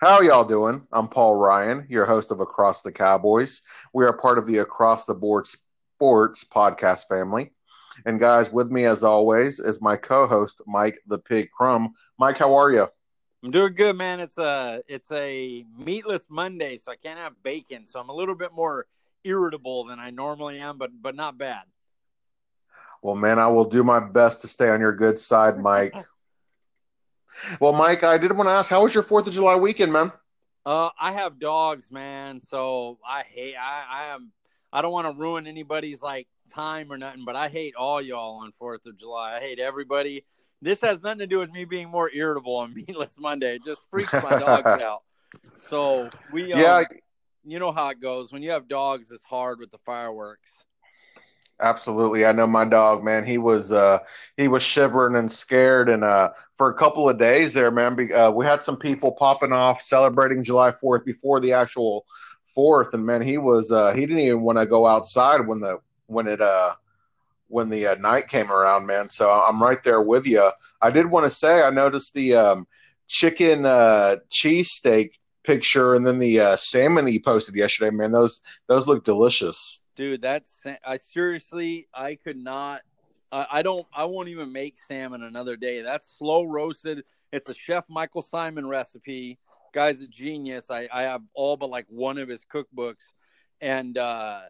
How y'all doing? I'm Paul Ryan, your host of Across the Cowboys. We are part of the Across the Board Sports podcast family. And guys, with me as always is my co-host Mike the Pig Crumb. Mike, how are you? I'm doing good, man. It's a it's a meatless Monday, so I can't have bacon. So I'm a little bit more irritable than I normally am, but but not bad. Well, man, I will do my best to stay on your good side, Mike. Well, Mike, I did want to ask, how was your Fourth of July weekend, man? Uh, I have dogs, man, so I hate. I I am. I don't want to ruin anybody's like time or nothing, but I hate all y'all on Fourth of July. I hate everybody. This has nothing to do with me being more irritable on Meatless Monday. It just freaks my dogs out. So we, um, yeah, you know how it goes. When you have dogs, it's hard with the fireworks. Absolutely. I know my dog, man. He was uh he was shivering and scared and uh for a couple of days there, man, uh, we had some people popping off celebrating July 4th before the actual 4th and man, he was uh he didn't even want to go outside when the when it uh when the uh, night came around, man. So I'm right there with you. I did want to say I noticed the um chicken uh cheesesteak picture and then the uh, salmon that you posted yesterday, man. Those those look delicious dude that's i seriously i could not I, don't i won't even make salmon another day. That's slow roasted. It's a chef michael Symon recipe. Guy's a genius. I i have all but like one of his cookbooks. And uh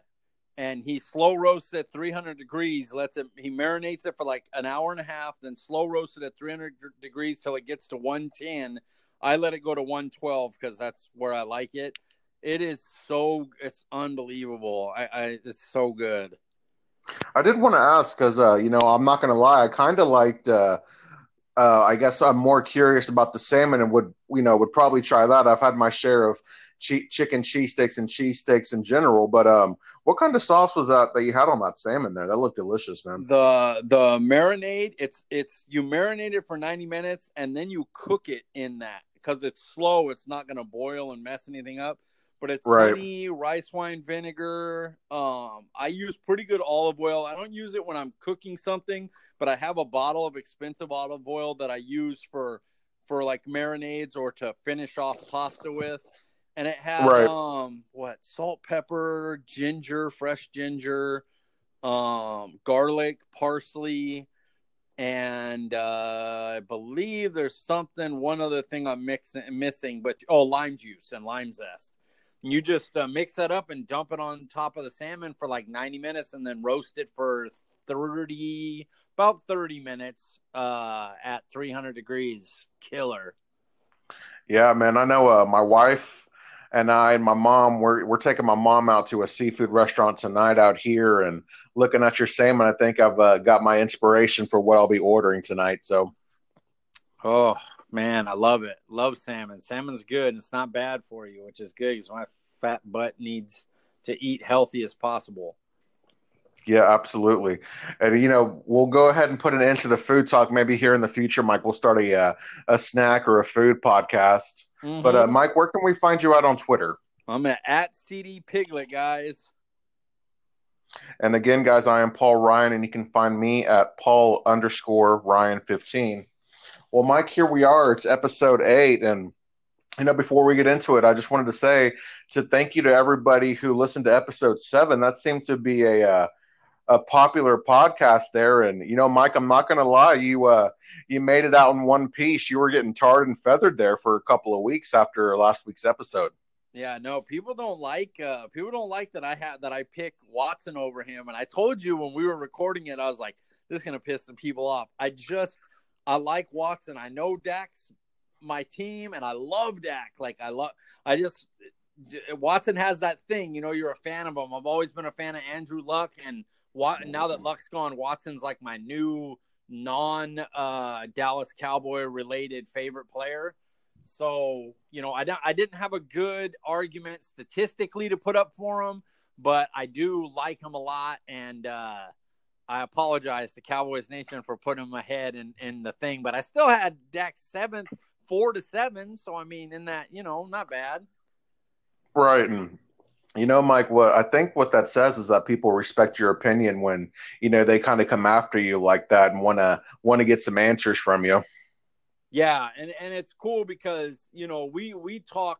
and he slow roasts it at 300 degrees lets it he marinates it for like an hour and a half then slow roasts it at 300 degrees till it gets to 110 i let it go to 112 because that's where i like it. It is so it's unbelievable. I, I it's so good. I did want to ask because uh, you know I'm not going to lie. I kind of liked. Uh, uh, I guess I'm more curious about the salmon and would you know would probably try that. I've had my share of che- chicken cheesesteaks and cheesesteaks in general, but um, what kind of sauce was that that you had on that salmon there? That looked delicious, man. The the marinade, it's it's you marinate it for 90 minutes and then you cook it in that because it's slow. It's not going to boil and mess anything up but it's right. honey, rice wine vinegar. Um, I use pretty good olive oil. I don't use it when I'm cooking something, but I have a bottle of expensive olive oil that I use for for like marinades or to finish off pasta with. And it had right. um what salt, pepper, ginger, fresh ginger, um, garlic, parsley, and uh, I believe there's something one other thing I'm mixing missing, but oh, lime juice and lime zest. You just uh, mix that up and dump it on top of the salmon for like 90 minutes and then roast it for 30, about 30 minutes uh, at 300 degrees. Killer. Yeah, man. I know uh, my wife and I and my mom, we're, we're taking my mom out to a seafood restaurant tonight out here and looking at your salmon. I think I've uh, got my inspiration for what I'll be ordering tonight. So, oh, Man, I love it. Love salmon. Salmon's good. It's not bad for you, which is good because my fat butt needs to eat healthy as possible. Yeah, absolutely. And you know, we'll go ahead and put an end to the food talk. Maybe here in the future, Mike, we'll start a uh, a snack or a food podcast. Mm-hmm. But uh, Mike, where can we find you out on Twitter? I'm at, at CD Piglet, guys. And again, guys, I am Paul Ryan, and you can find me at Paul underscore Ryan fifteen. Well, Mike, here we are. It's episode eight. And, you know, before we get into it, I just wanted to say to thank you to everybody who listened to episode seven. That seemed to be a, uh, a popular podcast there. And, you know, Mike, I'm not going to lie. You, uh, you made it out in one piece. You were getting tarred and feathered there for a couple of weeks after last week's episode. Yeah, no, people don't like uh people don't like that I had that I pick Watson over him. And I told you when we were recording it, I was like, this is gonna piss some people off. I just I like Watson. I know Dak's my team, and I love Dak. Like I love. I just Watson has that thing. You know, you're a fan of him. I've always been a fan of Andrew Luck, and now that Luck's gone, Watson's like my new non uh, Dallas Cowboy related favorite player. So you know, I don't, I didn't have a good argument statistically to put up for him, but I do like him a lot, and uh, I apologize to Cowboys Nation for putting him ahead in, in the thing, but I still had Dak seventh, four to seven. So I mean, in that, you know, not bad. Right. And you know, Mike, what I think what that says is that people respect your opinion when, you know, they kind of come after you like that and wanna wanna get some answers from you. Yeah, and and it's cool because you know we we talk.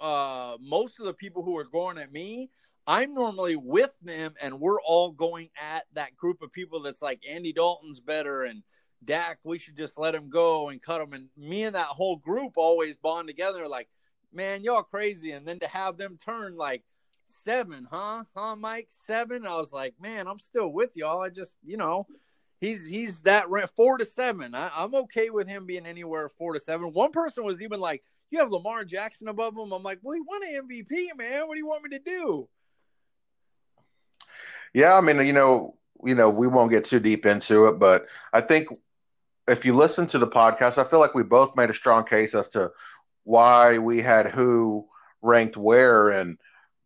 Uh, most of the people who are going at me, I'm normally with them, and we're all going at that group of people that's like Andy Dalton's better and Dak, we should just let him go and cut him. And me and that whole group always bond together, like, man, y'all crazy. And then to have them turn like seven, huh? Huh, Mike? Seven? I was like, man, I'm still with y'all. I just, you know, he's he's that rent four to seven. I, I'm okay with him being anywhere four to seven. One person was even like, you have Lamar Jackson above him. I'm like, well, he won an MVP, man. What do you want me to do? Yeah, I mean, you know, you know, we won't get too deep into it, but I think if you listen to the podcast, I feel like we both made a strong case as to why we had who ranked where. And,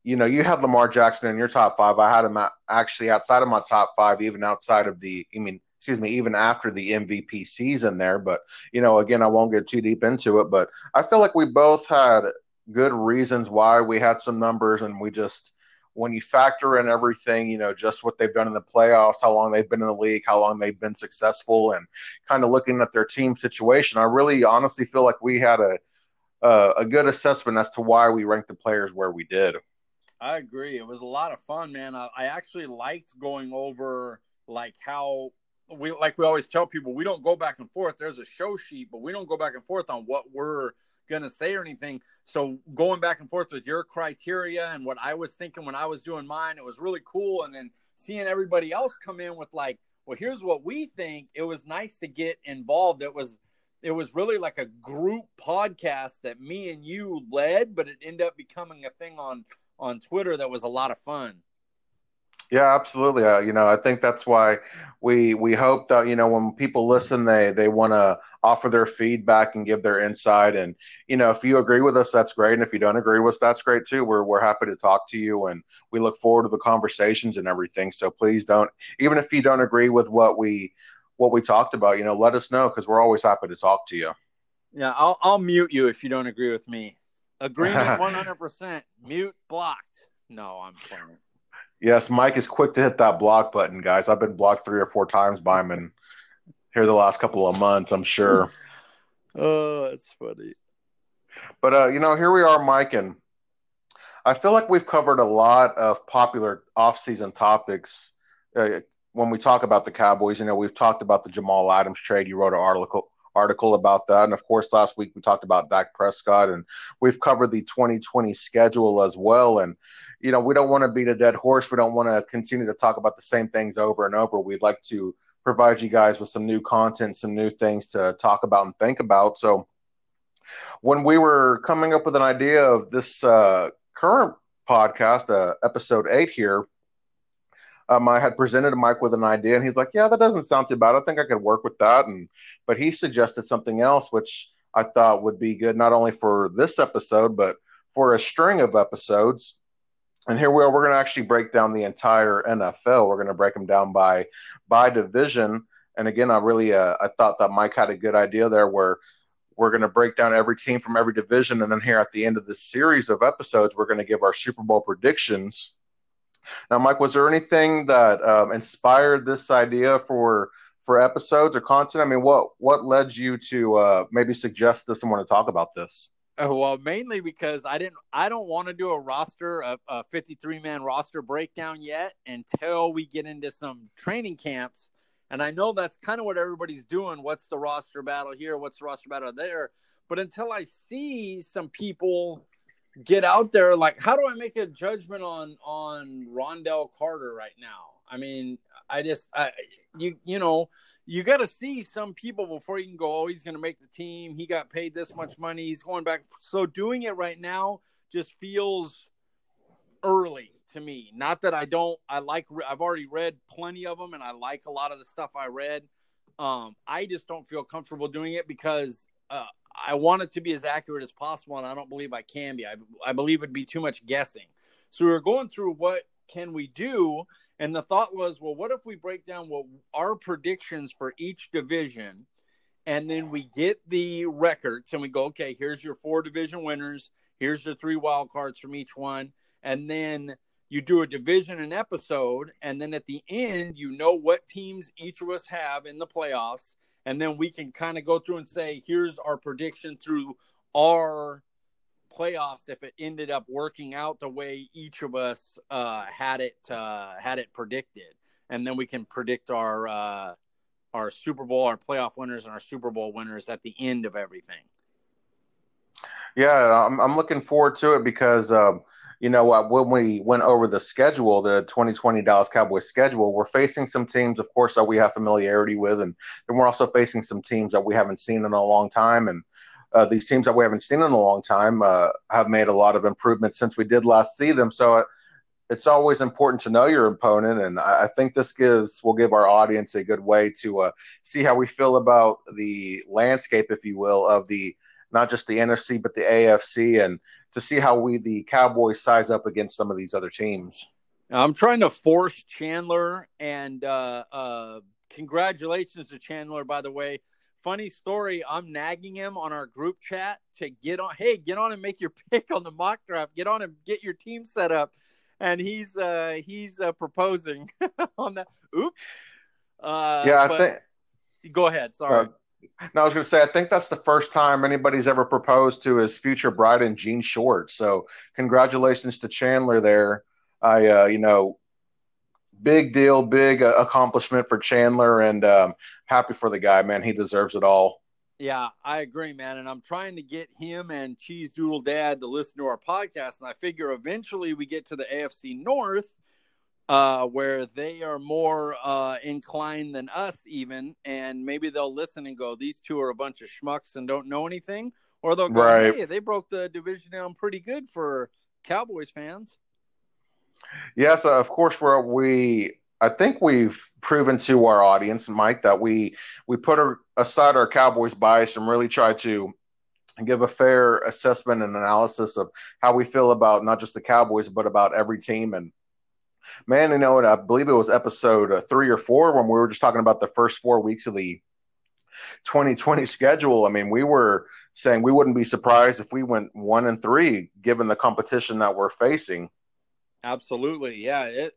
you know, you had Lamar Jackson in your top five. I had him actually outside of my top five, even outside of the, I mean, excuse me, even after the MVP season there. But, you know, again, I won't get too deep into it. But I feel like we both had good reasons why we had some numbers and we just, when you factor in everything, you know, just what they've done in the playoffs, how long they've been in the league, how long they've been successful, and kind of looking at their team situation, I really honestly feel like we had a a, good assessment as to why we ranked the players where we did. I agree. It was a lot of fun, man. I, I actually liked going over like how we like we always tell people we don't go back and forth. There's a show sheet, but we don't go back and forth on what we're gonna say or anything. So going back and forth with your criteria and what I was thinking when I was doing mine, it was really cool. And then seeing everybody else come in with like, well, here's what we think. It was nice to get involved. It was it was really like a group podcast that me and you led, but it ended up becoming a thing on on Twitter that was a lot of fun. Yeah, absolutely. Uh, you know, I think that's why we we hope that you know when people listen, they they want to offer their feedback and give their insight. And you know, if you agree with us, that's great. And if you don't agree with us, that's great too. We're we're happy to talk to you, and we look forward to the conversations and everything. So please don't, even if you don't agree with what we what we talked about, you know, let us know because we're always happy to talk to you. Yeah, I'll I'll mute you if you don't agree with me. Agreement one hundred percent. Mute blocked. No, I'm playing. Yes, Mike is quick to hit that block button, guys. I've been blocked three or four times by him in here the last couple of months, I'm sure. oh, that's funny. But uh, you know, here we are, Mike, and I feel like we've covered a lot of popular off-season topics. Uh, when we talk about the Cowboys, you know, we've talked about the Jamal Adams trade. You wrote an article article about that, and of course, last week we talked about Dak Prescott, and we've covered the 2020 schedule as well. And you know, we don't want to beat a dead horse. We don't want to continue to talk about the same things over and over. We'd like to provide you guys with some new content, some new things to talk about and think about. So, when we were coming up with an idea of this uh, current podcast, uh, episode eight here, um, I had presented Mike with an idea, and he's like, "Yeah, that doesn't sound too bad. I think I could work with that." And but he suggested something else, which I thought would be good not only for this episode, but for a string of episodes and here we are. We're going to actually break down the entire NFL. We're going to break them down by by division. And again, I really uh, I thought that Mike had a good idea there, where we're going to break down every team from every division, and then here at the end of this series of episodes, we're going to give our Super Bowl predictions. Now, Mike, was there anything that um, inspired this idea for for episodes or content? I mean, what what led you to uh, maybe suggest this and want to talk about this? Uh, well, mainly because I didn't. I don't want to do a roster, a, a 53 man roster breakdown yet until we get into some training camps. And I know that's kind of what everybody's doing. What's the roster battle here? What's the roster battle there? But until I see some people get out there, like, how do I make a judgment on on Ron'Dell Carter right now? I mean, I just, I, you, you know, you got to see some people before you can go, oh, he's going to make the team. He got paid this much money. He's going back. So doing it right now just feels early to me. Not that I don't, I like, I've already read plenty of them and I like a lot of the stuff I read. Um, I just don't feel comfortable doing it because uh, I want it to be as accurate as possible, and I don't believe I can be. I, I believe it'd be too much guessing. So we are going through what can we do, and the thought was, well, what if we break down what our predictions for each division, and then we get the records and we go, okay, here's your four division winners, here's your three wild cards from each one, and then you do a division and episode, and then at the end, you know what teams each of us have in the playoffs, and then we can kind of go through and say, here's our prediction through our playoffs if it ended up working out the way each of us uh, had it uh, had it predicted, and then we can predict our uh, our Super Bowl, our playoff winners, and our Super Bowl winners at the end of everything. Yeah, I'm, I'm looking forward to it because um, you know when we went over the schedule, the 2020 Dallas Cowboys schedule, we're facing some teams, of course, that we have familiarity with, and then we're also facing some teams that we haven't seen in a long time, and uh, these teams that we haven't seen in a long time uh, have made a lot of improvements since we did last see them. So uh, it's always important to know your opponent, and I, think this gives will give our audience a good way to uh, see how we feel about the landscape, if you will, of the not just the NFC but the AFC, and to see how we the Cowboys size up against some of these other teams. I'm trying to force Chandler, and uh, uh, congratulations to Chandler, by the way funny story. I'm nagging him on our group chat to get on. Hey, get on and make your pick on the mock draft. Get on and get your team set up. And he's uh he's uh, proposing on that. Oops. Uh, yeah, I think. Go ahead. Sorry. Uh, no, I was going to say I think that's the first time anybody's ever proposed to his future bride in jean shorts. So congratulations to Chandler there. I uh, you know big deal, big uh, accomplishment for Chandler, and um, happy for the guy, man. He deserves it all. Yeah, I agree, man. And I'm trying to get him and Cheese Doodle Dad to listen to our podcast. And I figure eventually we get to the AFC North, uh, where they are more uh, inclined than us, even. And maybe they'll listen and go, these two are a bunch of schmucks and don't know anything. Or they'll go, right. hey, they broke the division down pretty good for Cowboys fans. Yes, uh, of course. We're, we I think we've proven to our audience, Mike, that we we put our, aside our Cowboys bias and really try to give a fair assessment and analysis of how we feel about not just the Cowboys but about every team. And man, you know, what? I believe it was episode uh, three or four when we were just talking about the first four weeks of the 2020 schedule. I mean, we were saying we wouldn't be surprised if we went one and three, given the competition that we're facing. Absolutely, yeah. It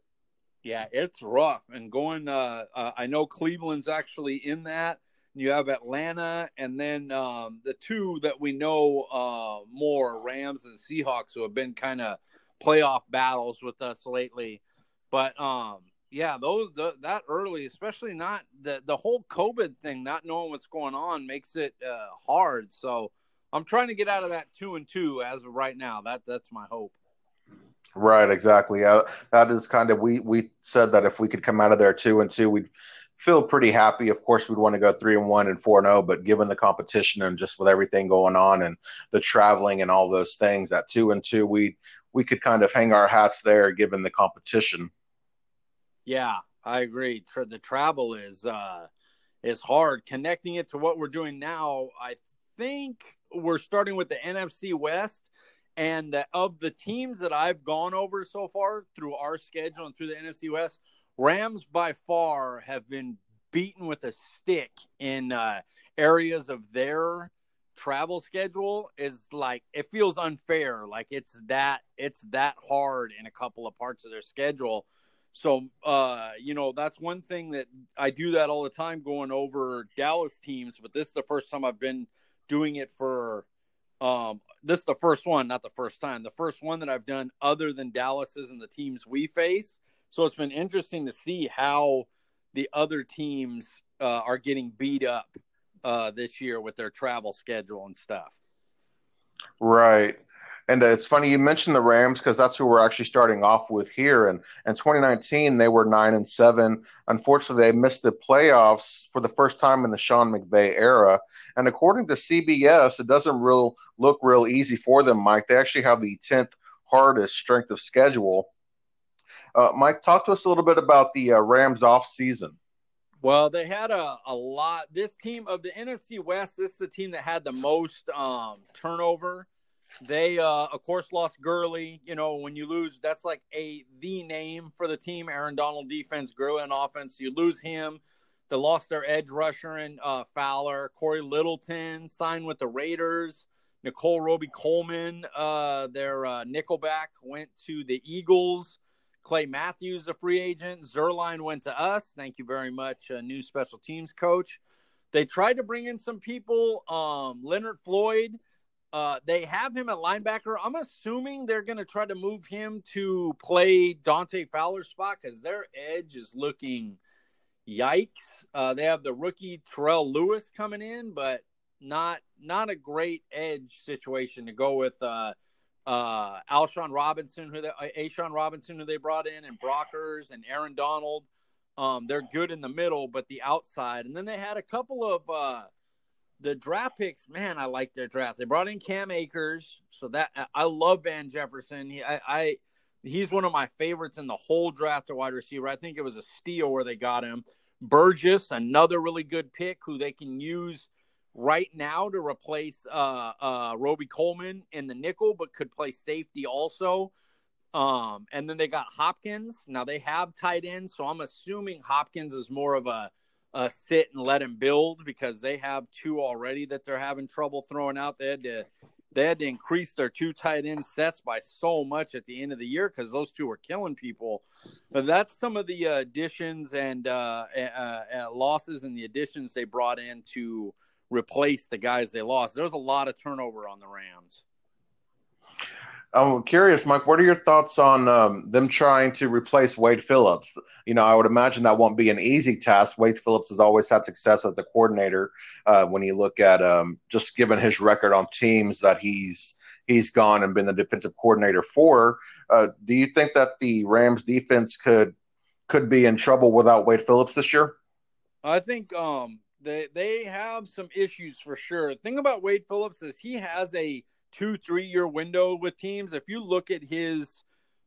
yeah, it's rough. And going, uh, uh, I know Cleveland's actually in that. You have Atlanta, and then um, the two that we know uh, more, Rams and Seahawks, who have been kind of playoff battles with us lately. But um, yeah, those the, that early, especially not the the whole COVID thing, not knowing what's going on makes it uh, hard. So I'm trying to get out of that two and two as of right now. That that's my hope. Right, exactly. Uh, that is kind of we we said that if we could come out of there two and two, we'd feel pretty happy. Of course, we'd want to go three and one and four and zero, oh, but given the competition and just with everything going on and the traveling and all those things, that two and two, we we could kind of hang our hats there given the competition. Yeah, I agree. The travel is uh is hard. Connecting it to what we're doing now, I think we're starting with the NFC West and of the teams that I've gone over so far through our schedule and through the NFC West, Rams by far have been beaten with a stick in uh, areas of their travel schedule is like it feels unfair. Like it's that it's that hard in a couple of parts of their schedule. So uh you know that's one thing that i do that all the time going over dallas teams but this is the first time i've been doing it for um, this is the first one, not the first time. The first one that I've done other than Dallas's and the teams we face. So it's been interesting to see how the other teams uh, are getting beat up uh, this year with their travel schedule and stuff. Right. And uh, it's funny you mentioned the Rams because that's who we're actually starting off with here. And in 2019, they were nine and seven. Unfortunately, they missed the playoffs for the first time in the Sean McVay era. And according to CBS, it doesn't real look real easy for them, Mike. They actually have the 10th hardest strength of schedule. Uh, Mike, talk to us a little bit about the uh, Rams off season. Well, they had a, a lot. This team of the NFC West, this is the team that had the most um, turnover. They, uh, of course, lost Gurley. You know, when you lose, that's like a the name for the team. Aaron Donald defense, Gurley on offense. You lose him. They lost their edge rusher and uh, Fowler. Cory Littleton signed with the Raiders. Nickell Robey Coleman, uh, their uh, nickelback, went to the Eagles. Clay Matthews, a free agent. Zuerlein went to us. Thank you very much, uh, new special teams coach. They tried to bring in some people. Um, Leonard Floyd. Uh, they have him at linebacker. I'm assuming they're going to try to move him to play Dante Fowler's spot because their edge is looking yikes. Uh, they have the rookie Terrell Lewis coming in, but not not a great edge situation to go with. Uh, uh, Alshon Robinson, who they, A'Shawn Robinson, who they brought in, and Brockers and Aaron Donald. Um, they're good in the middle, but the outside. And then they had a couple of uh, the draft picks. Man, I like their draft. They brought in Cam Akers, so that I love Van Jefferson. He, I, I he's one of my favorites in the whole draft of wide receiver. I think it was a steal where they got him. Burgess, another really good pick who they can use right now to replace uh, uh, Robey Coleman in the nickel, but could play safety also. Um, and then they got Hopkins. Now they have tight ends, so I'm assuming Hopkins is more of a, a sit and let him build because they have two already that they're having trouble throwing out. They had to they had to increase their two tight end sets by so much at the end of the year because those two were killing people. But that's some of the additions and uh, uh, uh, losses and the additions they brought in to replace the guys they lost. There was a lot of turnover on the Rams. I'm curious, Mike. What are your thoughts on um, them trying to replace Wade Phillips? You know, I would imagine that won't be an easy task. Wade Phillips has always had success as a coordinator. Uh, when you look at um, just given his record on teams that he's he's gone and been the defensive coordinator for, uh, do you think that the Rams defense could could be in trouble without Wade Phillips this year? I think um, they they have some issues for sure. The thing about Wade Phillips is he has a two, three year window with teams. If you look at his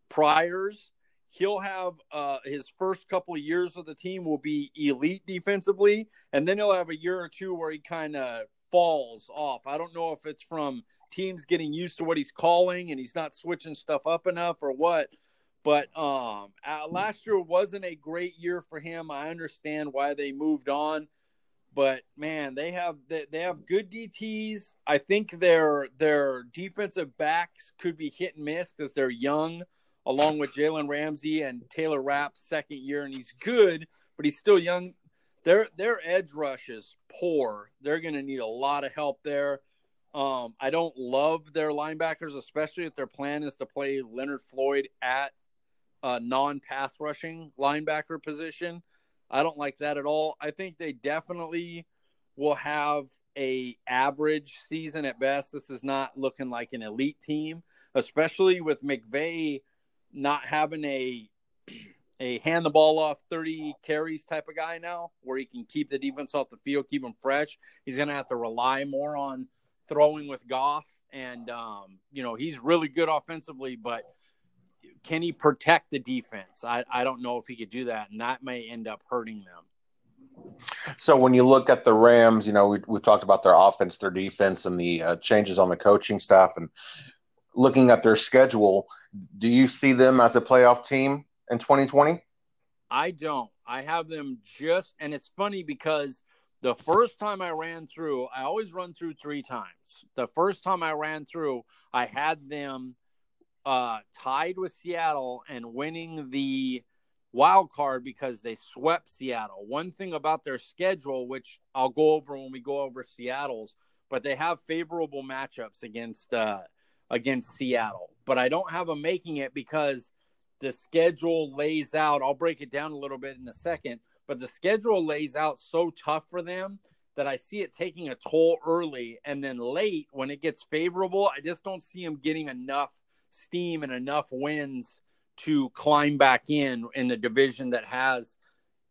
priors, he'll have uh, his first couple of years with the team will be elite defensively, and then he'll have a year or two where he kind of falls off. I don't know if it's from teams getting used to what he's calling and he's not switching stuff up enough or what. But um, uh, last year wasn't a great year for him. I understand why they moved on but man, they have they, they have good DTs. I think their their defensive backs could be hit and miss because they're young, along with Jalen Ramsey and Taylor Rapp's second year, and he's good, but he's still young. Their their edge rush is poor. They're going to need a lot of help there. Um, I don't love their linebackers, especially if their plan is to play Leonard Floyd at a non-pass rushing linebacker position. I don't like that at all. I think they definitely will have a average season at best. This is not looking like an elite team, especially with McVay not having a a hand the ball off 30 carries type of guy now where he can keep the defense off the field, keep them fresh. He's going to have to rely more on throwing with Goff and um, you know, he's really good offensively, but can he protect the defense? I, I don't know if he could do that, and that may end up hurting them. So when you look at the Rams, you know we we've talked about their offense, their defense, and the uh, changes on the coaching staff, and looking at their schedule, do you see them as a playoff team in 2020? I don't. I have them just, and it's funny because the first time I ran through, I always run through three times. The first time I ran through, I had them uh, tied with Seattle and winning the wild card because they swept Seattle. One thing about their schedule, which I'll go over when we go over Seattle's, but they have favorable matchups against uh, against Seattle. But I don't have them making it because the schedule lays out. I'll break it down a little bit in a second, but the schedule lays out so tough for them that I see it taking a toll early and then late when it gets favorable. I just don't see them getting enough steam and enough wins to climb back in in the division that has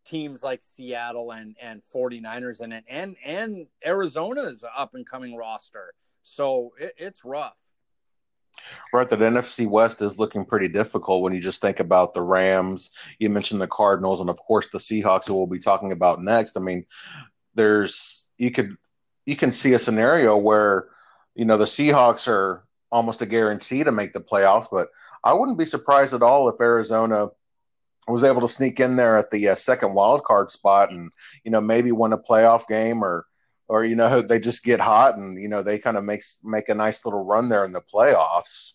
teams like Seattle and and 49ers in it and and Arizona's up and coming roster. So it, it's rough. Right, that NFC West is looking pretty difficult when you just think about the Rams. You mentioned the Cardinals, and of course the Seahawks, who we'll be talking about next. I mean, there's you could you can see a scenario where you know the Seahawks are almost a guarantee to make the playoffs. But I wouldn't be surprised at all if Arizona was able to sneak in there at the uh, second wild card spot and you know maybe win a playoff game or or you know they just get hot and you know they kind of makes make a nice little run there in the playoffs.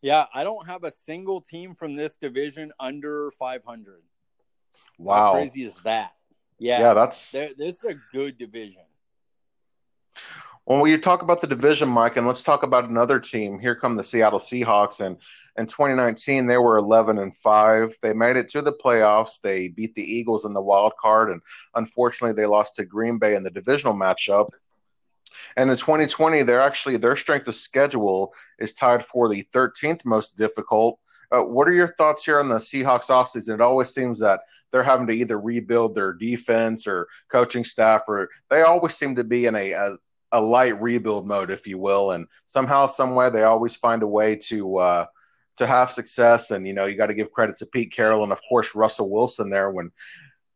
Yeah, I don't have a single team from this division under 500. Wow. How crazy is that? Yeah, yeah, that's this is a good division. When you talk about the division, Mike, and let's talk about another team. Here come the Seattle Seahawks, and in 2019 they were 11 and five. They made it to the playoffs. They beat the Eagles in the wild card, and unfortunately they lost to Green Bay in the divisional matchup. And in 2020, they're actually their strength of schedule is tied for the 13th most difficult. Uh, what are your thoughts here on the Seahawks offseason? It always seems that they're having to either rebuild their defense or coaching staff, or they always seem to be in a, a, a light rebuild mode, if you will. And somehow, some way, they always find a way to uh, to have success. And you know, you got to give credit to Pete Carroll and of course Russell Wilson there when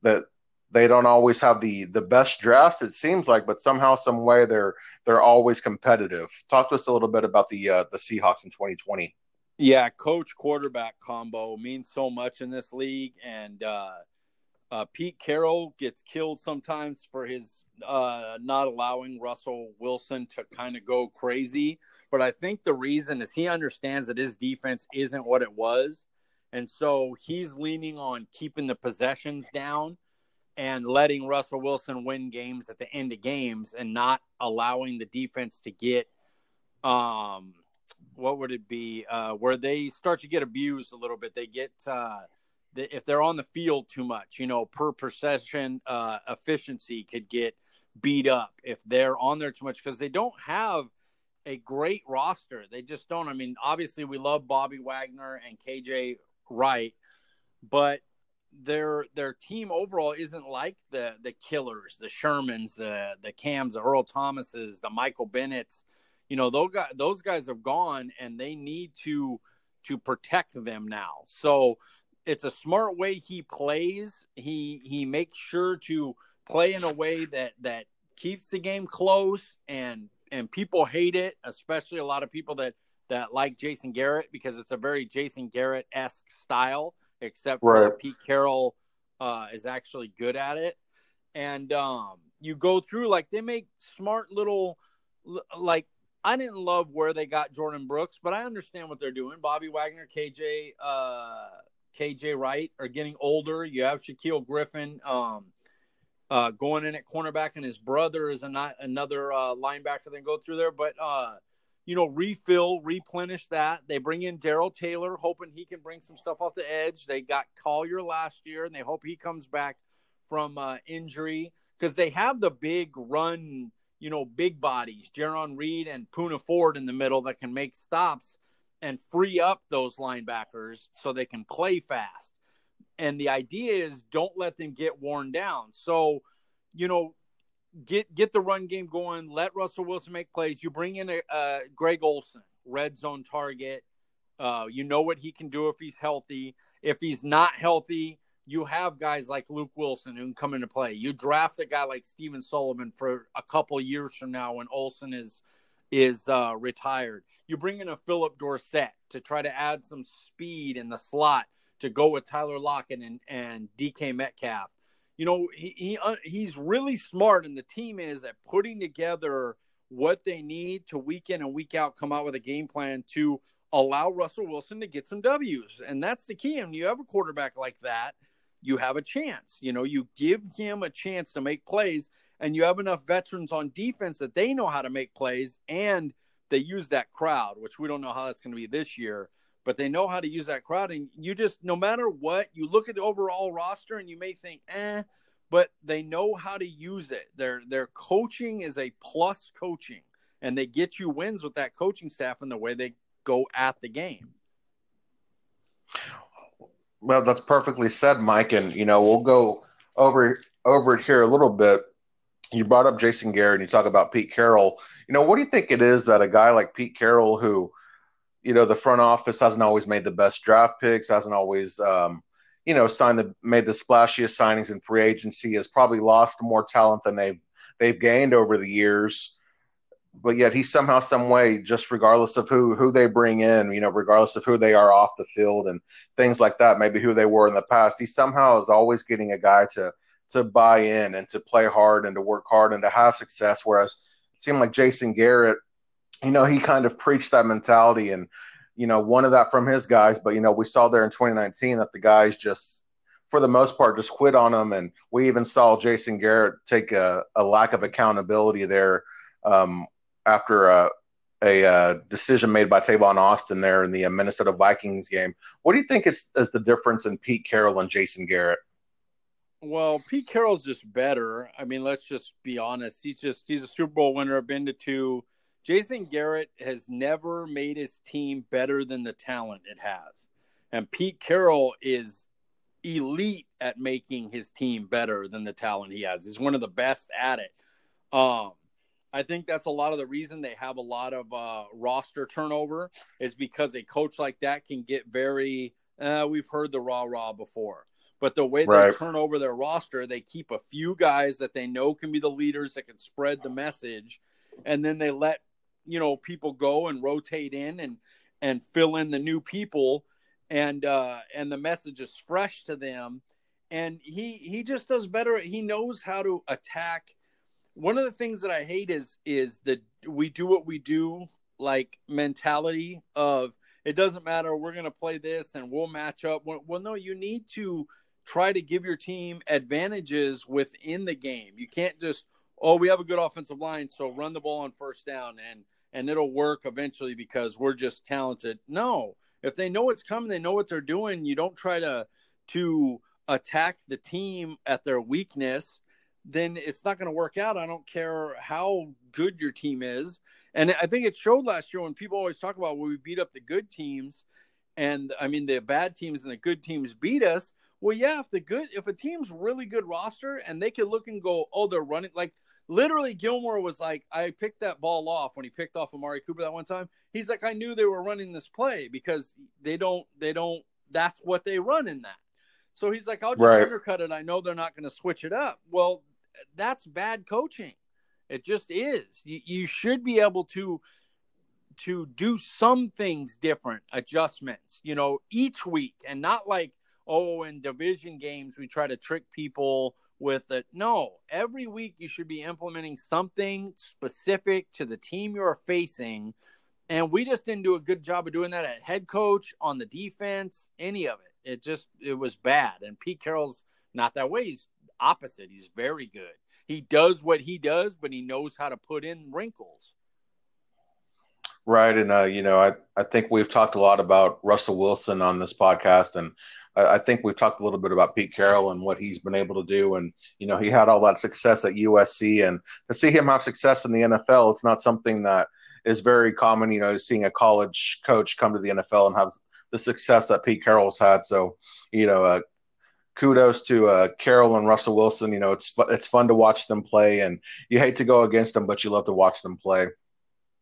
that they don't always have the the best drafts it seems like but somehow some way they're they're always competitive talk to us a little bit about the uh, the seahawks in 2020 yeah coach quarterback combo means so much in this league and uh, uh, pete carroll gets killed sometimes for his uh, not allowing russell wilson to kind of go crazy but i think the reason is he understands that his defense isn't what it was and so he's leaning on keeping the possessions down and letting Russell Wilson win games at the end of games and not allowing the defense to get um what would it be uh where they start to get abused a little bit. They get uh if they're on the field too much you know per possession uh efficiency could get beat up if they're on there too much because they don't have a great roster they just don't i mean obviously we love bobby wagner and kj wright but their their team overall isn't like the the killers, the Shermans, the the Cams, the Earl Thomases, the Michael Bennett's. You know, those guys those guys have gone and they need to to protect them now. So it's a smart way he plays. He he makes sure to play in a way that that keeps the game close and and people hate it, especially a lot of people that that like Jason Garrett because it's a very Jason Garrett esque style except right. for Pete Carroll uh, is actually good at it. And um, you go through like they make smart little like I didn't love where they got Jordyn Brooks, but I understand what they're doing. Bobby Wagner, KJ, uh, KJ Wright are getting older. You have Shaquill Griffin um, uh, going in at cornerback, and his brother is a not, another uh, linebacker that go through there. But uh, you know, refill, replenish that. They bring in Darrell Taylor, hoping he can bring some stuff off the edge. They got Collier last year, and they hope he comes back from uh, injury because they have the big run, you know, big bodies, Jarran Reed and Poona Ford in the middle that can make stops and free up those linebackers so they can play fast. And the idea is don't let them get worn down. So, you know, get get the run game going. Let Russell Wilson make plays. You bring in a, Greg Olsen, red zone target. Uh, you know what he can do if he's healthy. If he's not healthy, you have guys like Luke Willson who can come into play. You draft a guy like Stephen Sullivan for a couple years from now when Olsen is is uh, retired. You bring in a Phillip Dorsett to try to add some speed in the slot to go with Tyler Lockett and, and DK Metcalf you know, he, he uh, he's really smart, and the team is at putting together what they need to week in and week out come out with a game plan to allow Russell Wilson to get some W's, and that's the key. And you have a quarterback like that, you have a chance. You know, you give him a chance to make plays, and you have enough veterans on defense that they know how to make plays, and they use that crowd, which we don't know how that's going to be this year but they know how to use that crowd. And you just, no matter what, you look at the overall roster and you may think, eh, but they know how to use it. Their their coaching is a plus coaching, and they get you wins with that coaching staff and the way they go at the game. Well, that's perfectly said, Mike. And you know, we'll go over over it here a little bit. You brought up Jason Garrett, and you talk about Pete Carroll. You know, what do you think it is that a guy like Pete Carroll, who you know the front office hasn't always made the best draft picks, hasn't always um, you know signed the made the splashiest signings in free agency, has probably lost more talent than they've they've gained over the years. But yet he somehow, some way, just regardless of who who they bring in, you know, regardless of who they are off the field and things like that, maybe who they were in the past, he somehow is always getting a guy to to buy in and to play hard and to work hard and to have success. Whereas it seemed like Jason Garrett you know, he kind of preached that mentality and, you know, one of that from his guys. But, you know, we saw there in 2019 that the guys just for the most part, just quit on him. And we even saw Jason Garrett take a, a lack of accountability there um, after a, a, a, decision made by Tavon Austin there in the uh, Minnesota Vikings game. What do you think is, is the difference in Pete Carroll and Jason Garrett? Well, Pete Carroll's just better. I mean, let's just be honest. He's just he's a Super Bowl winner, I've been to two. Jason Garrett has never made his team better than the talent it has. And Pete Carroll is elite at making his team better than the talent he has. He's one of the best at it. Um, I think that's a lot of the reason they have a lot of uh, roster turnover is because a coach like that can get very. Uh, we've heard the rah rah before, but the way right. they turn over their roster, they keep a few guys that they know can be the leaders that can spread the message, and then they let you know people go and rotate in and and fill in the new people. And uh and the message is fresh to them. And he he just does better. He knows how to attack. One of the things that i hate is is that we do what we do like mentality of it doesn't matter we're going to play this and we'll match up. Well no you need to try to give your team advantages within the game you can't just oh we have a good offensive line so run the ball on first down and and it'll work eventually because we're just talented. No, if they know it's coming, they know what they're doing. You don't try to to attack the team at their weakness, then it's not going to work out. I don't care how good your team is. And I think it showed last year when people always talk about when we beat up the good teams and I mean the bad teams and the good teams beat us. Well, yeah, if the good if a team's really good roster and they can look and go, oh, they're running like literally Gilmore was like, I picked that ball off when he picked off Amari Cooper that one time. He's like, I knew they were running this play because they don't, they don't, that's what they run in that. So he's like, I'll just right. undercut it. I know they're not going to switch it up. Well, that's bad coaching. It just is. You, you should be able to to do some things different, adjustments, you know, each week and not like, oh, in division games we try to trick people with it. No, every week you should be implementing something specific to the team you're facing. And we just didn't do a good job of doing that at head coach, on the defense, any of it. It just it was bad. And Pete Carroll's not that way. He's opposite. He's very good. He does what he does, but he knows how to put in wrinkles. Right. And uh, you know, I, I think we've talked a lot about Russell Wilson on this podcast and I, think we've talked a little bit about Pete Carroll and what he's been able to do. And, you know, he had all that success at USC. And to see him have success in the NFL, it's not something that is very common, you know, seeing a college coach come to the NFL and have the success that Pete Carroll's had. So, you know, uh, kudos to uh, Carroll and Russell Wilson. You know, it's it's fun to watch them play, and you hate to go against them, but you love to watch them play.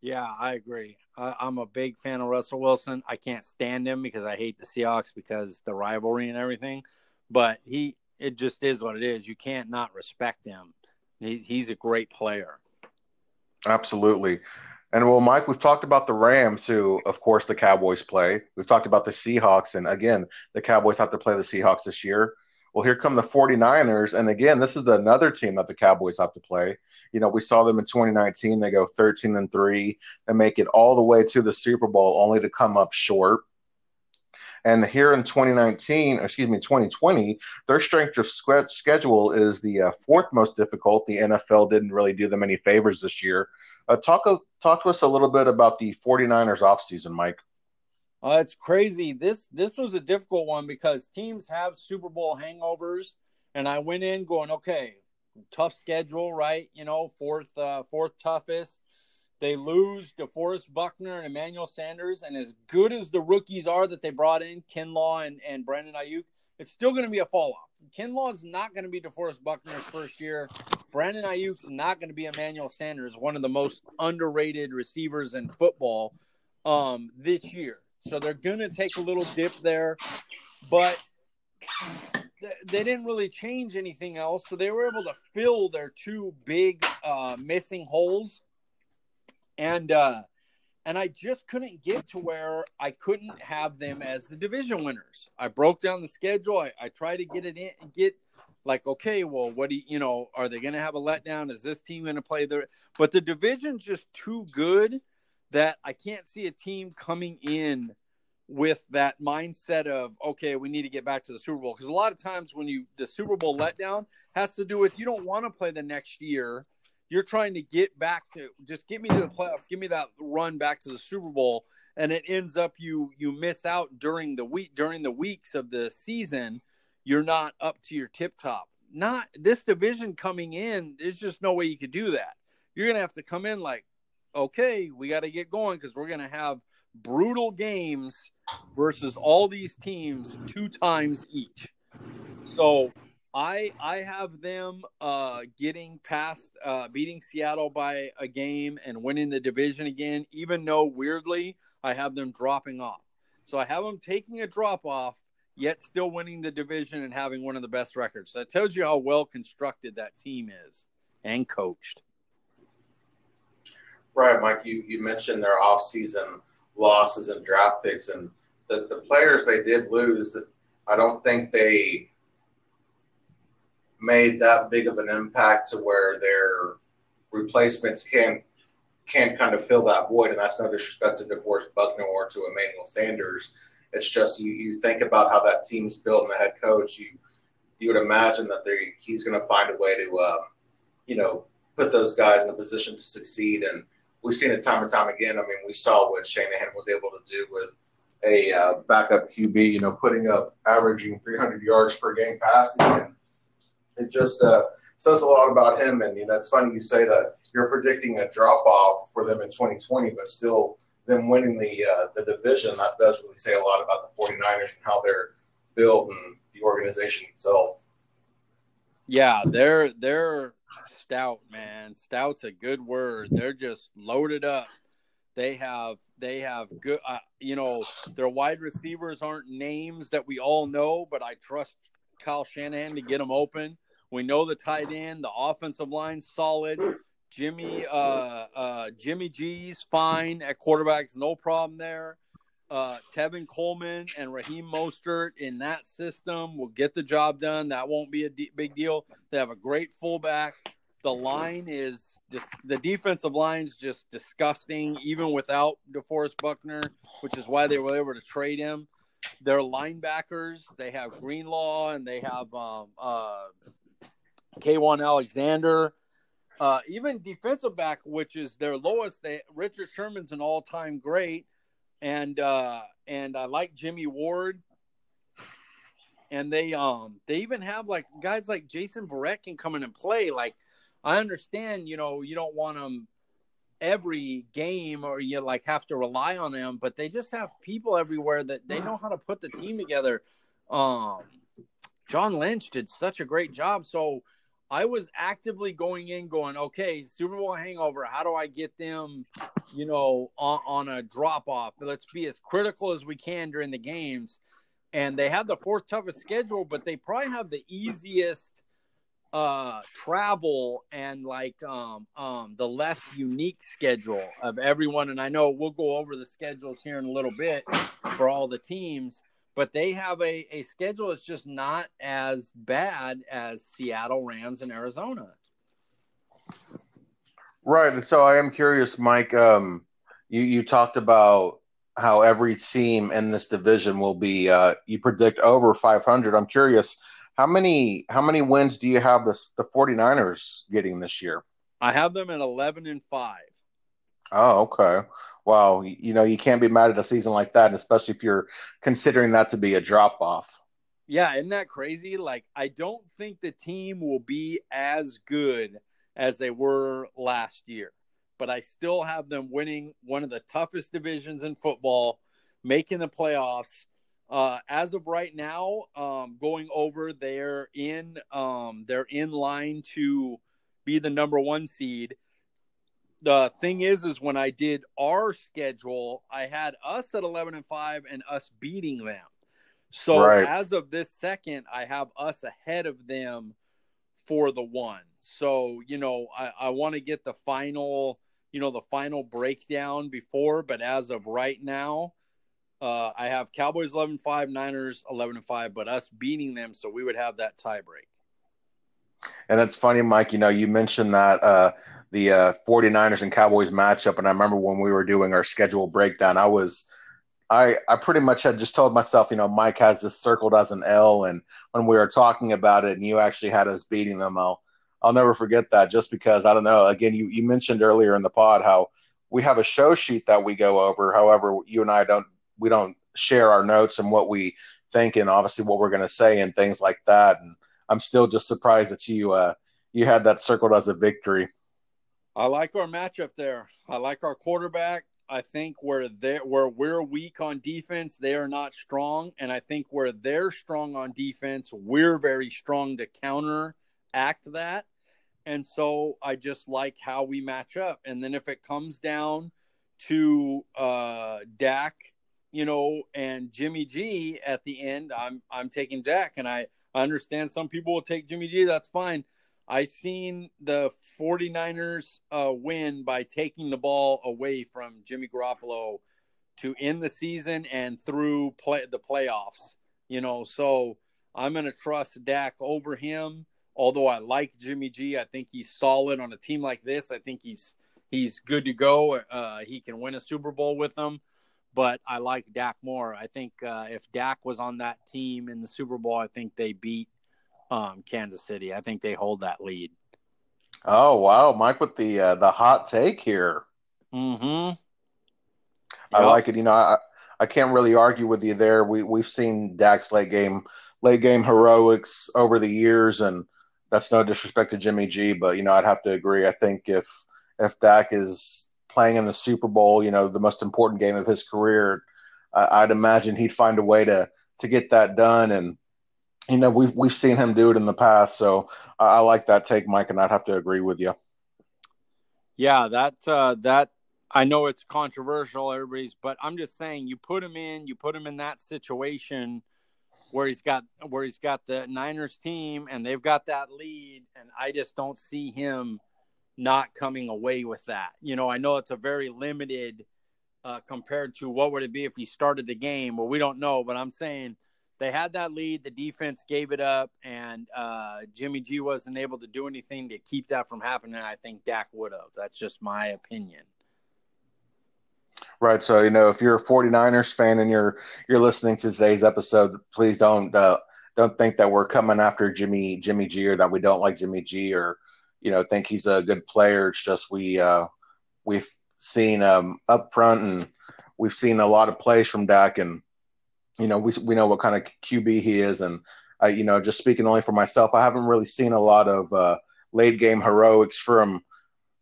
Yeah, I agree. Uh, I'm a big fan of Russell Wilson. I can't stand him because I hate the Seahawks because the rivalry and everything. But he, it just is what it is. You can't not respect him. He's he's a great player. Absolutely. And well, Mike, we've talked about the Rams, who, of course, the Cowboys play. We've talked about the Seahawks, and again, the Cowboys have to play the Seahawks this year. Well, here come the 49ers. And again, this is another team that the Cowboys have to play. You know, we saw them in 2019. They go 13 and 3 and make it all the way to the Super Bowl, only to come up short. And here in 2019, excuse me, 2020, their strength of schedule is the uh, fourth most difficult. The NFL didn't really do them any favors this year. Uh, talk, talk to us a little bit about the 49ers offseason, Mike. Uh, it's crazy. This this was a difficult one because teams have Super Bowl hangovers, and I went in going, okay, tough schedule, right? You know, fourth uh, fourth toughest. They lose DeForest Buckner and Emmanuel Sanders, and as good as the rookies are that they brought in, Kinlaw and, and Brandon Aiyuk, it's still going to be a fall off. Kinlaw is not going to be DeForest Buckner's first year. Brandon Aiyuk's not going to be Emmanuel Sanders, one of the most underrated receivers in football um, this year. So they're going to take a little dip there, but they didn't really change anything else. So they were able to fill their two big uh, missing holes. And, uh, and I just couldn't get to where I couldn't have them as the division winners. I broke down the schedule. I, I tried to get it in and get like, okay, well, what do you, you know, are they going to have a letdown? Is this team going to play their, but the division's just too good that I can't see a team coming in with that mindset of okay, we need to get back to the Super Bowl because a lot of times when you the Super Bowl letdown has to do with you don't want to play the next year. You're trying to get back to just get me to the playoffs, give me that run back to the Super Bowl, and it ends up you you miss out during the week during the weeks of the season. You're not up to your tip top. Not this division coming in. There's just no way you could do that. You're gonna have to come in like, okay, we got to get going because we're gonna have brutal games versus all these teams two times each. So I I have them uh, getting past uh, beating Seattle by a game and winning the division again, even though weirdly I have them dropping off. So I have them taking a drop off, yet still winning the division and having one of the best records. That tells you how well constructed that team is and coached. Right, Mike. You you mentioned their off season losses and draft picks, and the, the players they did lose, I don't think they made that big of an impact to where their replacements can can kind of fill that void. And that's no disrespect to DeForest Buckner or to Emmanuel Sanders. It's just you, you think about how that team's built and the head coach, you you would imagine that they he's going to find a way to, uh, you know, put those guys in a position to succeed. And we've seen it time and time again. I mean, we saw what Shanahan was able to do with a uh, backup QB, you know, putting up averaging 300 yards per game passing. And it just uh, says a lot about him. And, you know, it's funny you say that you're predicting a drop off for them in 2020, but still them winning the, uh, the division. That does really say a lot about the 49ers and how they're built and the organization itself. Yeah, they're they're stout, man. Stout's a good word. They're just loaded up. They have they have good. Uh, you know, their wide receivers aren't names that we all know, but I trust Kyle Shanahan to get them open. We know the tight end, the offensive line solid. Jimmy uh, uh, Jimmy G's fine at quarterbacks, no problem there. Uh, Tevin Coleman and Raheem Mostert in that system will get the job done. That won't be a big deal. They have a great fullback the line is just the defensive line is just disgusting, even without DeForest Buckner, which is why they were able to trade him. Their linebackers, they have Greenlaw and they have um, uh, Kwon Alexander. Uh, even defensive back, which is their lowest, they Richard Sherman's an all-time great, and uh, and I like Jimmy Ward. And they um they even have like guys like Jason Verrett can come in and play like I understand, you know, you don't want them every game or you like have to rely on them, but they just have people everywhere that they know how to put the team together. Um, John Lynch did such a great job. So I was actively going in, going, okay, Super Bowl hangover. How do I get them, you know, on, on a drop off? Let's be as critical as we can during the games. And they have the fourth toughest schedule, but they probably have the easiest uh travel and like um um the less unique schedule of everyone and I know we'll go over the schedules here in a little bit for all the teams but they have a a schedule that's just not as bad as Seattle Rams and Arizona. Right. And so I am curious Mike um you you talked about how every team in this division will be uh you predict over 500. I'm curious how many how many wins do you have the the 49ers getting this year? I have them at 11 and 5. Oh, okay. Wow, you know, you can't be mad at a season like that, especially if you're considering that to be a drop off. Yeah, isn't that crazy? Like I don't think the team will be as good as they were last year, but I still have them winning one of the toughest divisions in football, making the playoffs uh, as of right now, um, going over, they're in um, they're in line to be the number one seed. The thing is, is when I did our schedule, I had us at eleven and five and us beating them. So right. as of this second, I have us ahead of them for the one. So you know, I, I want to get the final, you know, the final breakdown before, but as of right now, uh, I have Cowboys 11 5, Niners 11 5, but us beating them, so we would have that tiebreak. And that's funny, Mike. You know, you mentioned that uh, the uh, 49ers and Cowboys matchup, and I remember when we were doing our schedule breakdown, I was I, I pretty much had just told myself, you know, Mike has this circled as an L, and when we were talking about it, and you actually had us beating them, I'll I'll never forget that. Just because I don't know. Again, you you mentioned earlier in the pod how we have a show sheet that we go over. However, you and I don't we don't share our notes and what we think, and obviously what we're going to say and things like that. And I'm still just surprised that you uh, you had that circled as a victory. I like our matchup there. I like our quarterback. I think where they where we're weak on defense, they are not strong, and I think where they're strong on defense, we're very strong to counteract that. And so I just like how we match up. And then if it comes down to uh, Dak, you know, and Jimmy G at the end, I'm I'm taking Dak, and I, I understand some people will take Jimmy G. That's fine. I seen the 49ers uh, win by taking the ball away from Jimmy Garoppolo to end the season and through play the playoffs. You know, so I'm going to trust Dak over him. Although I like Jimmy G, I think he's solid on a team like this. I think he's he's good to go. Uh, he can win a Super Bowl with them. But I like Dak more. I think uh, if Dak was on that team in the Super Bowl, I think they beat um, Kansas City. I think they hold that lead. Oh wow, Mike with the uh, the hot take here. Mm-hmm. Yep. I like it. You know, I I can't really argue with you there. We we've seen Dak's late game late game heroics over the years, and that's no disrespect to Jimmy G, but you know, I'd have to agree. I think if if Dak is playing in the Super Bowl, you know, the most important game of his career, I'd imagine he'd find a way to to get that done and you know we've we've seen him do it in the past, so I, I like that take, Mike, and I'd have to agree with you. Yeah, that uh, that I know it's controversial, everybody's, but I'm just saying you put him in, you put him in that situation where he's got where he's got the Niners team and they've got that lead, and I just don't see him not coming away with that. You know, I know it's a very limited uh, compared to what would it be if he started the game. Well, we don't know, but I'm saying they had that lead. The defense gave it up, and uh, Jimmy G wasn't able to do anything to keep that from happening. I think Dak would have. That's just my opinion. Right. So, you know, if you're a 49ers fan and you're you're listening to today's episode, please don't uh, don't think that we're coming after Jimmy Jimmy G or that we don't like Jimmy G or you know think he's a good player. It's just we uh, we've seen um, up front and we've seen a lot of plays from Dak and you know, we we know what kind of QB he is, and I, you know, just speaking only for myself, I haven't really seen a lot of uh, late game heroics from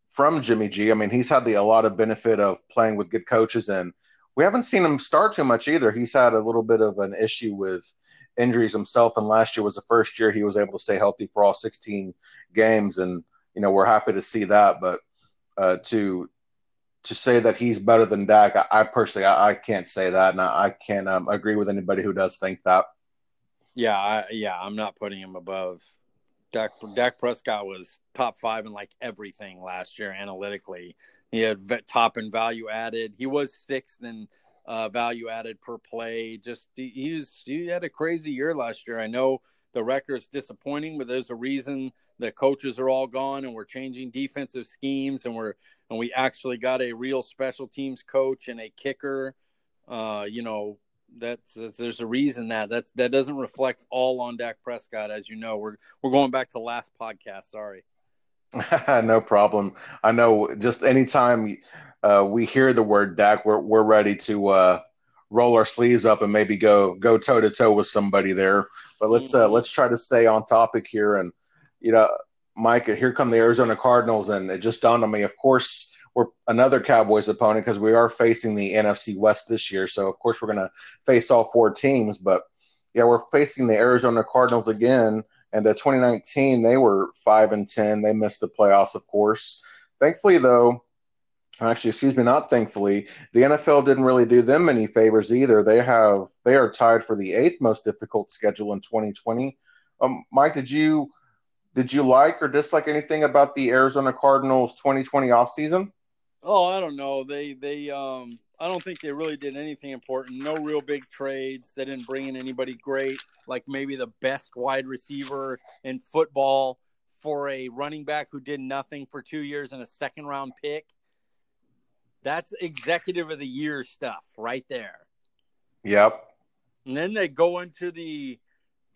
from Jimmy G. I mean, he's had the a lot of benefit of playing with good coaches, and we haven't seen him start too much either. He's had a little bit of an issue with injuries himself, and last year was the first year he was able to stay healthy for all 16 games, and you know, we're happy to see that. But uh, to to say that he's better than Dak, I, I personally I, I, can't say that, and I, I can't um, agree with anybody who does think that. Yeah, I, yeah, I'm not putting him above. Dak, Dak Prescott was top five in like everything last year analytically. He had top in value added. He was sixth in uh, value added per play. Just he, was he had a crazy year last year. I know the record is disappointing, but there's a reason the coaches are all gone and we're changing defensive schemes and we're and we actually got a real special teams coach and a kicker. Uh, you know, that's, that's, there's a reason that that's that doesn't reflect all on Dak Prescott, as you know. We're we're going back to last podcast. Sorry. no problem. I know. Just anytime uh, we hear the word Dak, we're we're ready to uh, roll our sleeves up and maybe go go toe to toe with somebody there. But let's uh, mm-hmm. let's try to stay on topic here and you know Mike, here come the Arizona Cardinals, and it just dawned on me. Of course, we're another Cowboys opponent because we are facing the NFC West this year. So of course we're going to face all four teams. But yeah, we're facing the Arizona Cardinals again. And the 2019, they were five and ten. They missed the playoffs, of course. Thankfully, though, actually, excuse me, not thankfully, the NFL didn't really do them any favors either. They have they are tied for the eighth most difficult schedule in 2020. Um, Mike, did you did you like or dislike anything about the Arizona Cardinals 2020 offseason? Oh, I don't know. They they um I don't think they really did anything important. No real big trades. They didn't bring in anybody great, like maybe the best wide receiver in football for a running back who did nothing for two years and a second round pick. That's executive of the year stuff right there. Yep. And then they go into the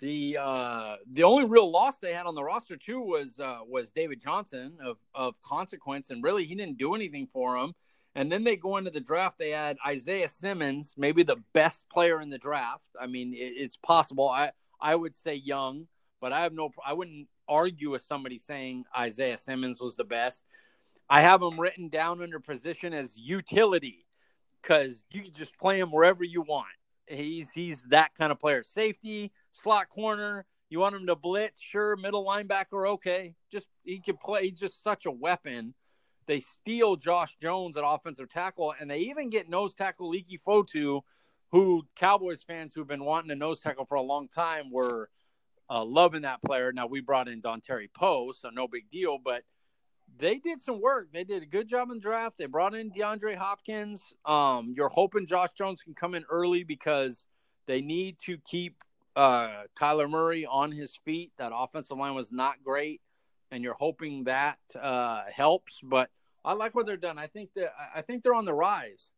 the uh the only real loss they had on the roster too was uh was David Johnson of of consequence and really he didn't do anything for them. And then they go into the draft. They had Isaiah Simmons, maybe the best player in the draft. I mean, it, it's possible. I I would say young, but I have no. I wouldn't argue with somebody saying Isaiah Simmons was the best. I have him written down under position as utility because you can just play him wherever you want. He's he's that kind of player. Safety, slot corner. You want him to blitz? Sure. Middle linebacker, okay. Just he can play. He's just such a weapon. They steal Josh Jones at offensive tackle, and they even get nose tackle Leki Fotu, who Cowboys fans who've been wanting a nose tackle for a long time were uh, loving that player. Now we brought in Dontari Poe, so no big deal, but they did some work. They did a good job in the draft. They brought in DeAndre Hopkins. Um, you're hoping Josh Jones can come in early because they need to keep uh, Kyler Murray on his feet. That offensive line was not great, and you're hoping that uh, helps. But I like what they're done. I think that I think they're on the rise.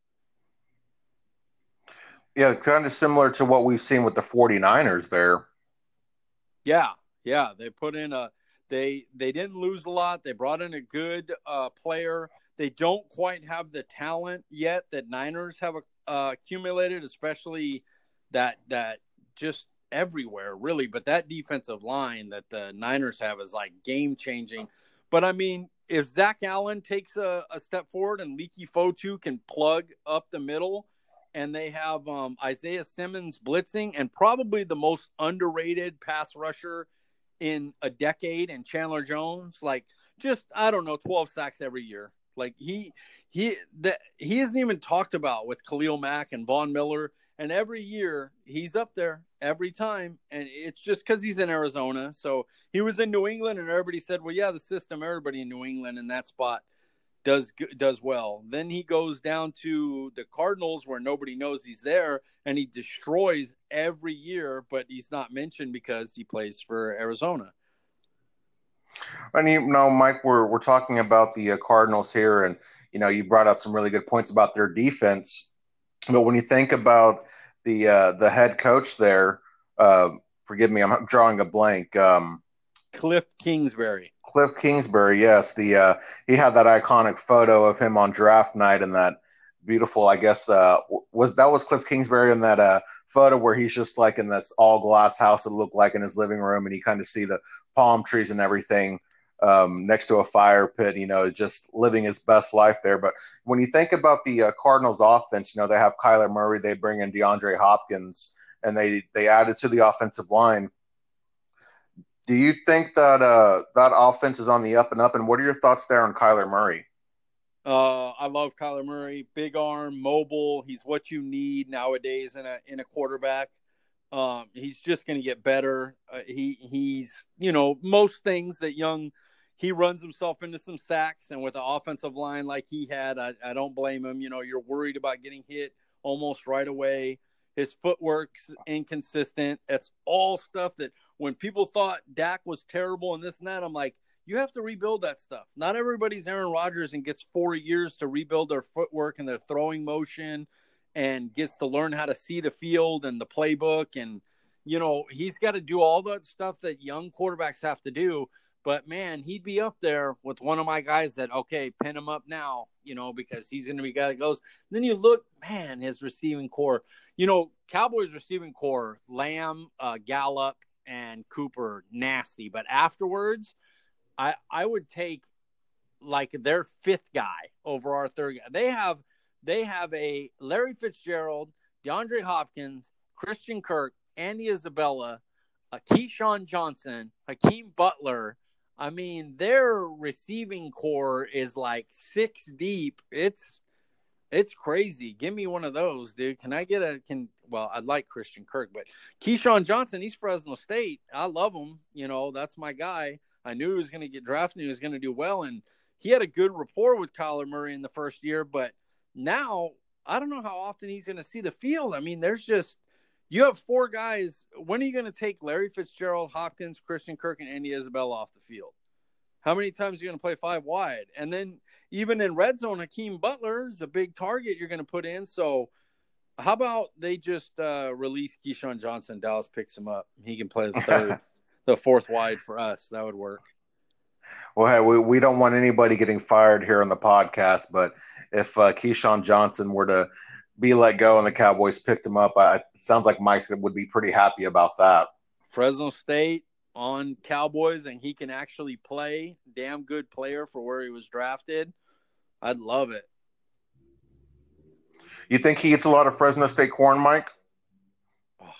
Yeah, kind of similar to what we've seen with the 49ers there. Yeah, yeah, they put in a they they didn't lose a lot. They brought in a good uh, player. They don't quite have the talent yet that Niners have uh, accumulated, especially that that just everywhere really. But that defensive line that the Niners have is like game changing. But I mean, if Zach Allen takes a, a step forward and Leki Fotu can plug up the middle, and they have um, Isaiah Simmons blitzing and probably the most underrated pass rusher in a decade and Chandler Jones like just I don't know 12 sacks every year. Like he he that he isn't even talked about with Khalil Mack and Von Miller and every year he's up there every time and it's just cuz he's in Arizona. So he was in New England and everybody said, "Well, yeah, the system everybody in New England in that spot does does well. Then he goes down to the Cardinals where nobody knows he's there, and he destroys every year. But he's not mentioned because he plays for Arizona. And you know, Mike, we're we're talking about the uh, Cardinals here, and you know, you brought out some really good points about their defense. But when you think about the uh, the head coach there, uh, forgive me, I'm drawing a blank. Um, Cliff Kingsbury. Cliff Kingsbury, yes. The uh, he had that iconic photo of him on draft night and that beautiful. I guess uh, was that was Cliff Kingsbury in that uh, photo where he's just like in this all glass house. It looked like in his living room, and you kind of see the palm trees and everything um, next to a fire pit. You know, just living his best life there. But when you think about the uh, Cardinals' offense, you know they have Kyler Murray, they bring in DeAndre Hopkins, and they they added to the offensive line do you think that uh, that offense is on the up and up? And what are your thoughts there on Kyler Murray? Uh, I love Kyler Murray. Big arm, mobile. He's what you need nowadays in a in a quarterback. Um, he's just going to get better. Uh, he he's you know most things that young. He runs himself into some sacks, and with the offensive line like he had, I, I don't blame him. You know, you're worried about getting hit almost right away. His footwork's inconsistent. It's all stuff that when people thought Dak was terrible and this and that, I'm like, you have to rebuild that stuff. Not everybody's Aaron Rodgers and gets four years to rebuild their footwork and their throwing motion and gets to learn how to see the field and the playbook. And, you know, he's got to do all that stuff that young quarterbacks have to do. But man, he'd be up there with one of my guys that, okay, pin him up now, you know, because he's going to be guy that goes. Then you look, man, his receiving corps, you know, Cowboys receiving corps, Lamb, uh, Gallup, and Cooper, nasty. But afterwards, I I would take like their fifth guy over our third guy. They have they have a Larry Fitzgerald, DeAndre Hopkins, Christian Kirk, Andy Isabella, a KeeSean Johnson, Hakeem Butler, I mean, their receiving corps is like six deep. It's it's crazy. Give me one of those, dude. Can I get a can well, I'd like Christian Kirk, but KeeSean Johnson, he's Fresno State. I love him. You know, that's my guy. I knew he was gonna get drafted, and he was gonna do well, and he had a good rapport with Kyler Murray in the first year, but now I don't know how often he's gonna see the field. I mean, there's just you have four guys. When are you going to take Larry Fitzgerald, Hopkins, Christian Kirk, and Andy Isabella off the field? How many times are you going to play five wide? And then even in red zone, Hakeem Butler is a big target you're going to put in. So How about they just uh, release KeeSean Johnson? Dallas picks him up. He can play the third, the fourth wide for us. That would work. Well, hey, we, we don't want anybody getting fired here on the podcast, but if uh, KeeSean Johnson were to be let go and the Cowboys picked him up, I, it sounds like Mike would be pretty happy about that. Fresno State on Cowboys, and he can actually play. Damn good player for where he was drafted. I'd love it. You think he eats a lot of Fresno State corn, Mike? Oh,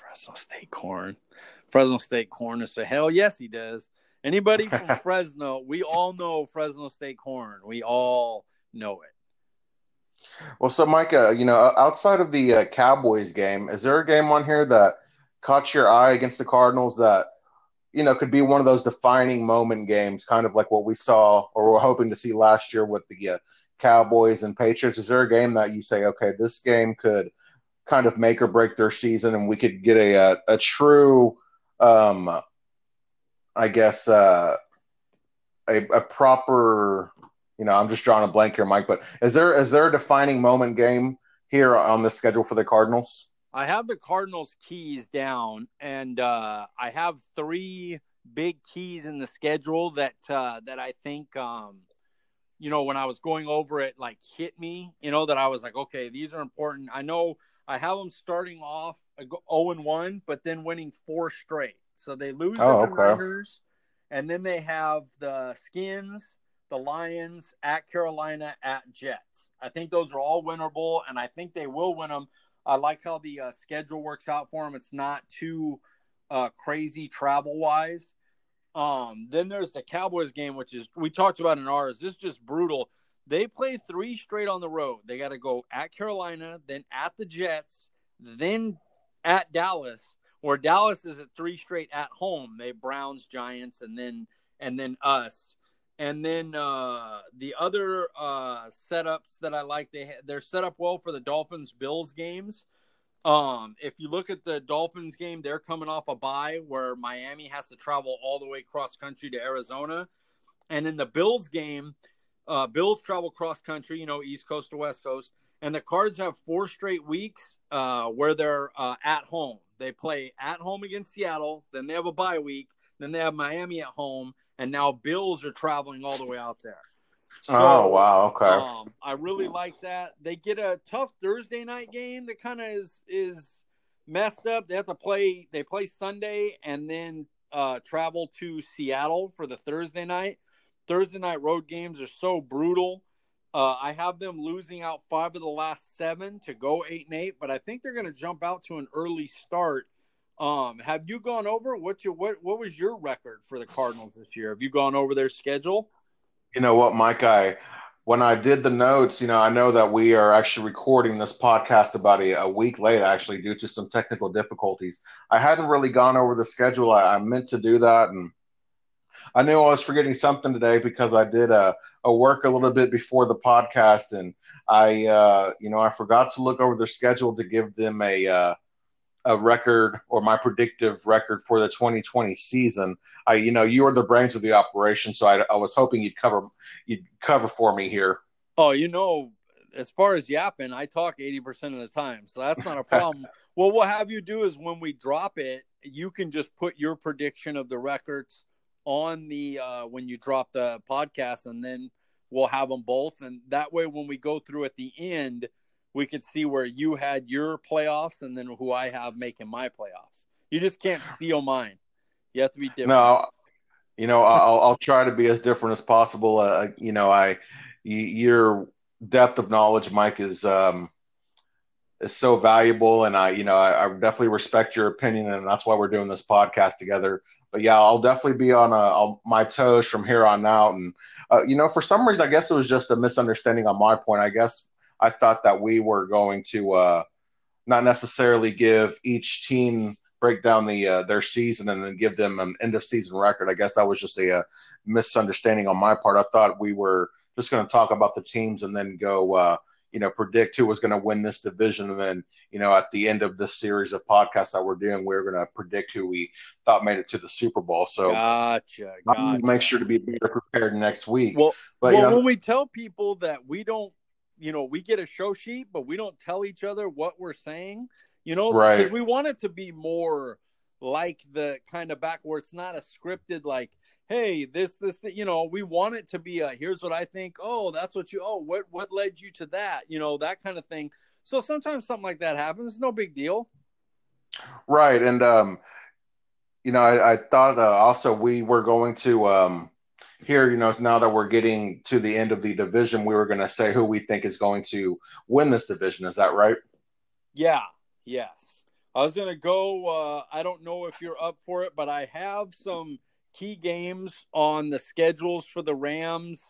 Fresno State corn. Fresno State corn is a hell yes, he does. Anybody from Fresno, we all know Fresno State corn. We all know it. Well, so Micah, you know, outside of the uh, Cowboys game, is there a game on here that caught your eye against the Cardinals that you know could be one of those defining moment games, kind of like what we saw or we're hoping to see last year with the uh, Cowboys and Patriots? Is there a game that you say, okay, this game could kind of make or break their season, and we could get a a, a true um, I guess, uh, a, a proper, you know, I'm just drawing a blank here, Mike. But is there is there a defining moment game here on the schedule for the Cardinals? I have the Cardinals keys down, and uh, I have three big keys in the schedule that uh, that I think, um, you know, when I was going over it, like hit me. You know, that I was like, okay, these are important. I know I have them starting off zero oh and one, but then winning four straight. So they lose oh, the okay. and then they have the Skins, the Lions, at Carolina, at Jets. I think those are all winnable, and I think they will win them. I like how the uh, schedule works out for them. It's not too uh, crazy travel wise. Um, then there's the Cowboys game, which is we talked about in ours. This is just brutal. They play three straight on the road. They got to go at Carolina, then at the Jets, then at Dallas, where Dallas is at three straight at home. They Browns, Giants, and then and then us. And then uh, the other uh, setups that I like, they they're set up well for the Dolphins Bills games. Um, if you look at the Dolphins game, they're coming off a bye where Miami has to travel all the way cross country to Arizona, and in the Bills game, uh, Bills travel cross country, you know, East Coast to West Coast, and the Cards have four straight weeks uh, where they're uh, at home. They play at home against Seattle, then they have a bye week, then they have Miami at home, and now Bills are traveling all the way out there. So, oh wow! Okay, um, I really like that. They get a tough Thursday night game that kind of is is messed up. They have to play. They play Sunday and then uh, travel to Seattle for the Thursday night. Thursday night road games are so brutal. Uh, I have them losing out five of the last seven to go eight and eight, but I think they're going to jump out to an early start. Um, have you gone over what's your what what was your record for the Cardinals this year? Have you gone over their schedule? You know what, Mike? I when I did the notes, you know, I know that we are actually recording this podcast about a, a week late, actually, due to some technical difficulties. I hadn't really gone over the schedule. I, I meant to do that, and I knew I was forgetting something today because I did a, a work a little bit before the podcast, and I, uh, you know, I forgot to look over their schedule to give them a uh, a record or my predictive record for the 2020 season. I, you know, you are the brains of the operation, so I, I was hoping you'd cover you'd cover for me here. Oh, you know, as far as yapping, I talk 80% of the time, so that's not a problem. well, what we'll have you do is when we drop it, you can just put your prediction of the records on the uh, when you drop the podcast, and then we'll have them both, and that way when we go through at the end, we could see where you had your playoffs and then who I have making my playoffs. You just can't steal mine. You have to be different. No, you know, I'll, I'll try to be as different as possible. Uh, you know, I your depth of knowledge, Mike, is um, is so valuable, and I, you know, I, I definitely respect your opinion, and that's why we're doing this podcast together but yeah, I'll definitely be on, a, on my toes from here on out. And uh, you know, for some reason, I guess it was just a misunderstanding on my point. I guess I thought that we were going to uh, not necessarily give each team break down the uh, their season and then give them an end of season record. I guess that was just a, a uh, misunderstanding on my part. I thought we were just going to talk about the teams and then go uh, you know, predict who was going to win this division. And then, you know, at the end of this series of podcasts that we're doing, we're going to predict who we thought made it to the Super Bowl. So, gotcha. gotcha. make sure to be better prepared next week. Well, but, well you know, when we tell people that we don't you know, we get a show sheet, but we don't tell each other what we're saying, you know, right. we want it to be more like the kind of back where it's not a scripted, like, hey, this, this, you know, we want it to be a here's what I think. Oh, that's what you, oh, what, what led you to that, you know, that kind of thing. So sometimes something like that happens. No big deal. Right. And, um, you know, I, I thought uh, also we were going to, um, here, you know, now that we're getting to the end of the division, we were going to say who we think is going to win this division. Is that right? Yeah. Yes. I was going to go. Uh, I don't know if you're up for it, but I have some key games on the schedules for the Rams,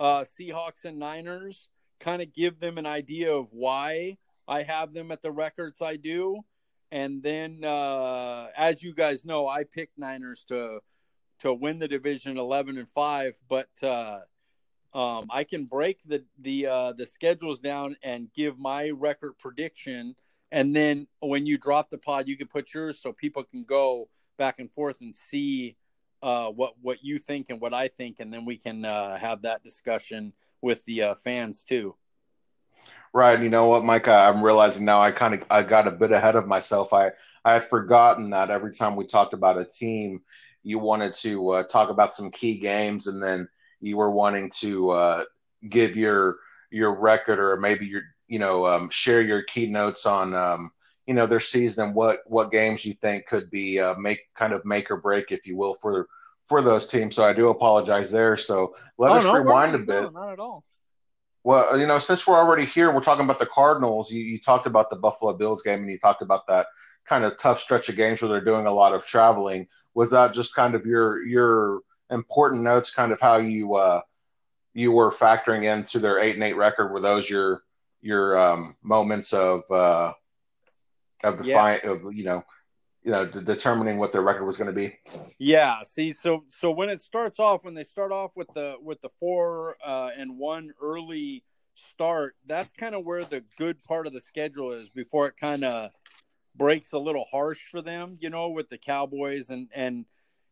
uh, Seahawks, and Niners. Kind of give them an idea of why I have them at the records I do. And then, uh, as you guys know, I picked Niners to to win the division 11 and 5 but uh, um, i can break the the uh, the schedules down and give my record prediction and then when you drop the pod you can put yours so people can go back and forth and see uh, what what you think and what i think and then we can uh, have that discussion with the uh, fans too Right. You know what, Mike? I'm realizing now I kind of I got a bit ahead of myself. I I had forgotten that every time we talked about a team, you wanted to uh, talk about some key games, and then you were wanting to uh, give your your record or maybe your you know um, share your keynotes on um, you know their season and what what games you think could be uh, make kind of make or break, if you will, for for those teams. So I do apologize there. So let oh, us no, rewind a bit. No, not at all. Well, you know, since we're already here, we're talking about the Cardinals. You, you talked about the Buffalo Bills game, and you talked about that kind of tough stretch of games where they're doing a lot of traveling was that just kind of your your important notes, kind of how you uh, you were factoring into their eight and eight record? Were those your your um, moments of uh, of defiant yeah. of you know you know determining what their record was going to be? Yeah. See, so so when it starts off, when they start off with the with the four uh, and one early start, that's kind of where the good part of the schedule is before it kind of breaks a little harsh for them, you know, with the Cowboys and and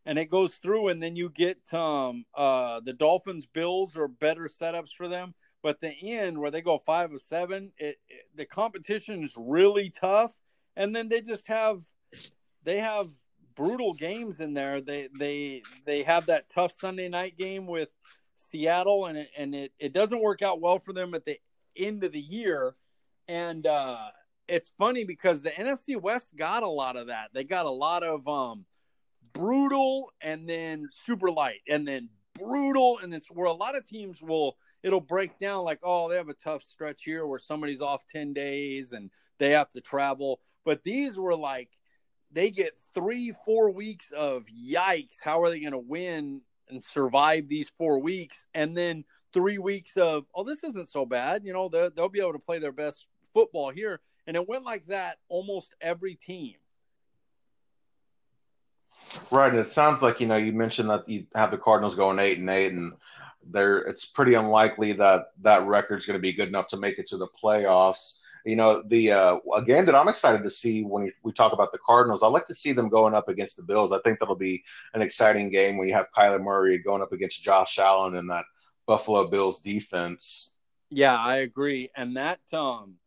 and it goes through and then you get um uh the Dolphins Bills are better setups for them, but the end where they go 5 of 7, it, it the competition is really tough and then they just have they have brutal games in there. They they they have that tough Sunday night game with Seattle and it, and it, it doesn't work out well for them at the end of the year and uh it's funny because the NFC West got a lot of that. They got a lot of um brutal and then super light and then brutal and it's where a lot of teams will it'll break down like oh they have a tough stretch here where somebody's off 10 days and they have to travel but these were like they get three four weeks of yikes how are they going to win and survive these four weeks and then three weeks of oh this isn't so bad you know they'll, be able to play their best football here and it went like that almost every team. Right, and it sounds like you know you mentioned that you have the Cardinals going eight and eight, and there it's pretty unlikely that that record's going to be good enough to make it to the playoffs. You know, the uh, a game that I'm excited to see when we talk about the Cardinals, I like to see them going up against the Bills. I think that'll be an exciting game when you have Kyler Murray going up against Josh Allen and that Buffalo Bills defense. Yeah, I agree, and that um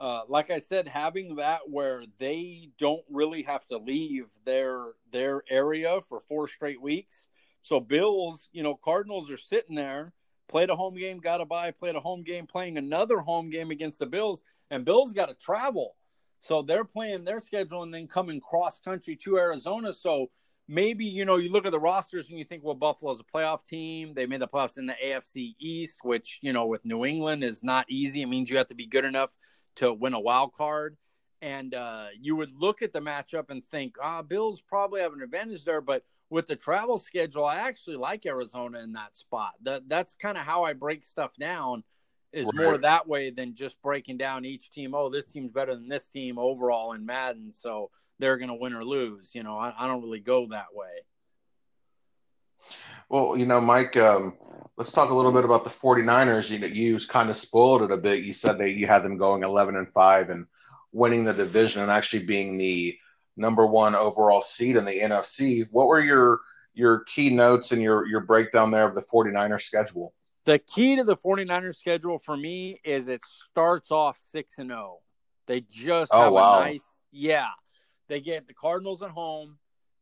uh, like I said, having that where they don't really have to leave their their area for four straight weeks. So Bills, you know, Cardinals are sitting there, played a home game, got a bye, played a home game, playing another home game against the Bills, and Bills got to travel. So they're playing their schedule and then coming cross country to Arizona. So maybe you know you look at the rosters and you think, well, Buffalo's a playoff team. They made the playoffs in the AFC East, which you know with New England is not easy. It means you have to be good enough to win a wild card. And uh, you would look at the matchup and think, ah, Bills probably have an advantage there. But with the travel schedule, I actually like Arizona in that spot. That that's kind of how I break stuff down. Is right. more that way than just breaking down each team. Oh, this team's better than this team overall in Madden, so they're going to win or lose. You know, I, I don't really go that way. Well, you know, Mike, um, let's talk a little bit about the 49ers. You know, you kind of spoiled it a bit. You said that you had them going 11 and 5 and winning the division and actually being the number one overall seed in the NFC. What were your your key notes and your your breakdown there of the 49er schedule? The key to the 49ers schedule for me is it starts off 6 and 0. They just oh, have wow. a nice yeah. They get the Cardinals at home.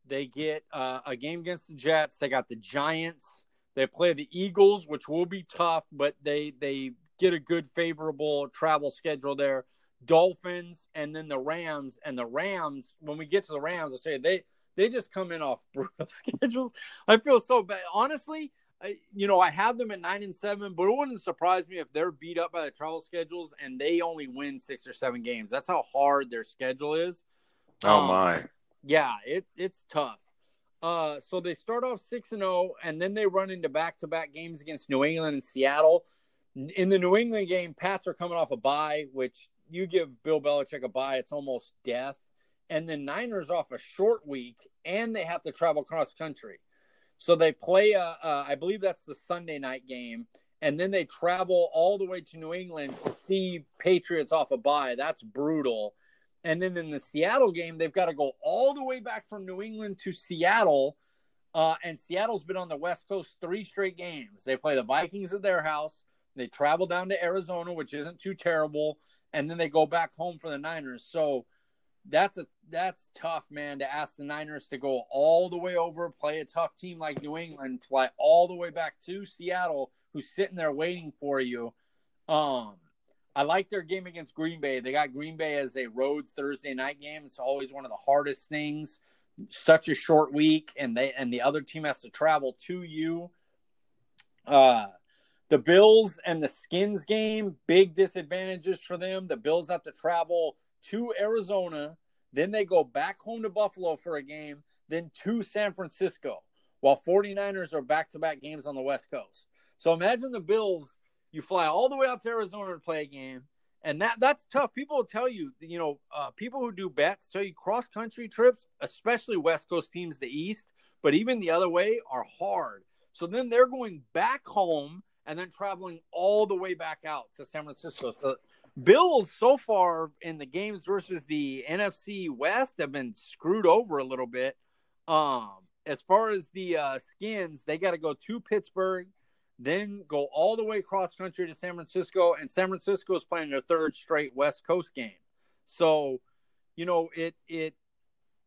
They get uh, a game against the Jets. They got the Giants. They play the Eagles, which will be tough, but they they get a good favorable travel schedule there. Dolphins and then the Rams and the Rams. When we get to the Rams, I say they they just come in off brutal schedules. I feel so bad. Honestly, I, you know, I have them at nine and seven, but it wouldn't surprise me if they're beat up by the travel schedules and they only win six or seven games. That's how hard their schedule is. Oh um, my! Yeah, it it's tough. Uh, so they start off six and zero, oh, and then they run into back to back games against New England and Seattle. In the New England game, Pats are coming off a bye, which you give Bill Belichick a bye, it's almost death. And then Niners off a short week, and they have to travel cross country. So they play, a, a, I believe that's the Sunday night game, and then they travel all the way to New England to see Patriots off a bye. That's brutal. And then in the Seattle game, they've got to go all the way back from New England to Seattle. Uh, and Seattle's been on the West Coast three straight games. They play the Vikings at their house. They travel down to Arizona, which isn't too terrible, and then they go back home for the Niners. So that's a that's tough, man, to ask the Niners to go all the way over, play a tough team like New England, fly all the way back to Seattle, who's sitting there waiting for you. Um, I like their game against Green Bay. They got Green Bay as a road Thursday night game. It's always one of the hardest things. Such a short week, and they and the other team has to travel to you. Uh, the Bills and the Skins game, big disadvantages for them. The Bills have to travel to Arizona, then they go back home to Buffalo for a game, then to San Francisco, while 49ers are back to back games on the West Coast. So imagine the Bills, you fly all the way out to Arizona to play a game. And that that's tough. People will tell you, you know, uh, people who do bets tell you cross country trips, especially West Coast teams, the East, but even the other way are hard. So then they're going back home and then traveling all the way back out to San Francisco. So Bills so far in the games versus the NFC West have been screwed over a little bit. Um, as far as the uh, skins, they got to go to Pittsburgh, then go all the way cross country to San Francisco, and San Francisco is playing their third straight West Coast game. So, you know, it it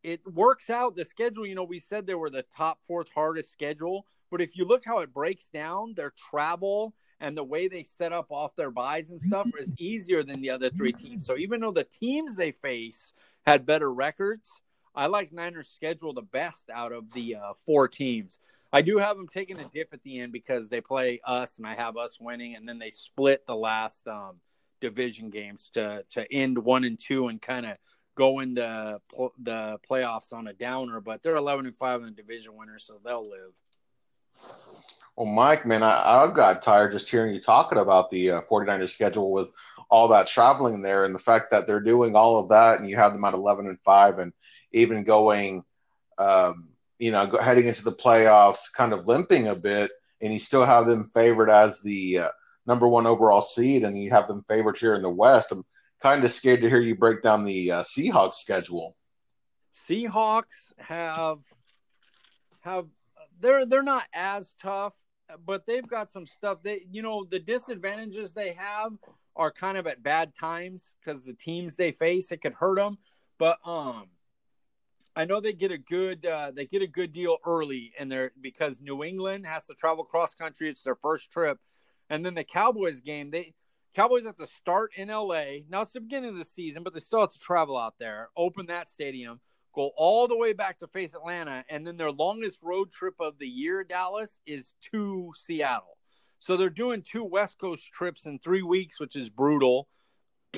it works out. The schedule, you know, we said they were the top fourth hardest schedule, but if you look how it breaks down, their travel and the way they set up off their byes and stuff is easier than the other three teams. So even though the teams they face had better records, I like Niners' schedule the best out of the uh, four teams. I do have them taking a dip at the end because they play us, and I have us winning, and then they split the last um, division games to to end one and two and kind of go into pl- the playoffs on a downer. But they're eleven and five in the division winners, so they'll live. Well, Mike, man, I, I got tired just hearing you talking about the uh, 49ers schedule with all that traveling there and the fact that they're doing all of that and you have them at 11 and 5 and even going, um, you know, heading into the playoffs kind of limping a bit and you still have them favored as the uh, number one overall seed and you have them favored here in the West. I'm kind of scared to hear you break down the uh, Seahawks schedule. Seahawks have have they're they're not as tough, but they've got some stuff. They you know the disadvantages they have are kind of at bad times because the teams they face it could hurt them. But um, I know they get a good uh, they get a good deal early in there because New England has to travel cross country. It's their first trip, and then the Cowboys game they. Cowboys have to start in LA. Now it's the beginning of the season, but they still have to travel out there, open that stadium go all the way back to face Atlanta, and then their longest road trip of the year, Dallas, is to Seattle. So they're doing two West Coast trips in three weeks, which is brutal.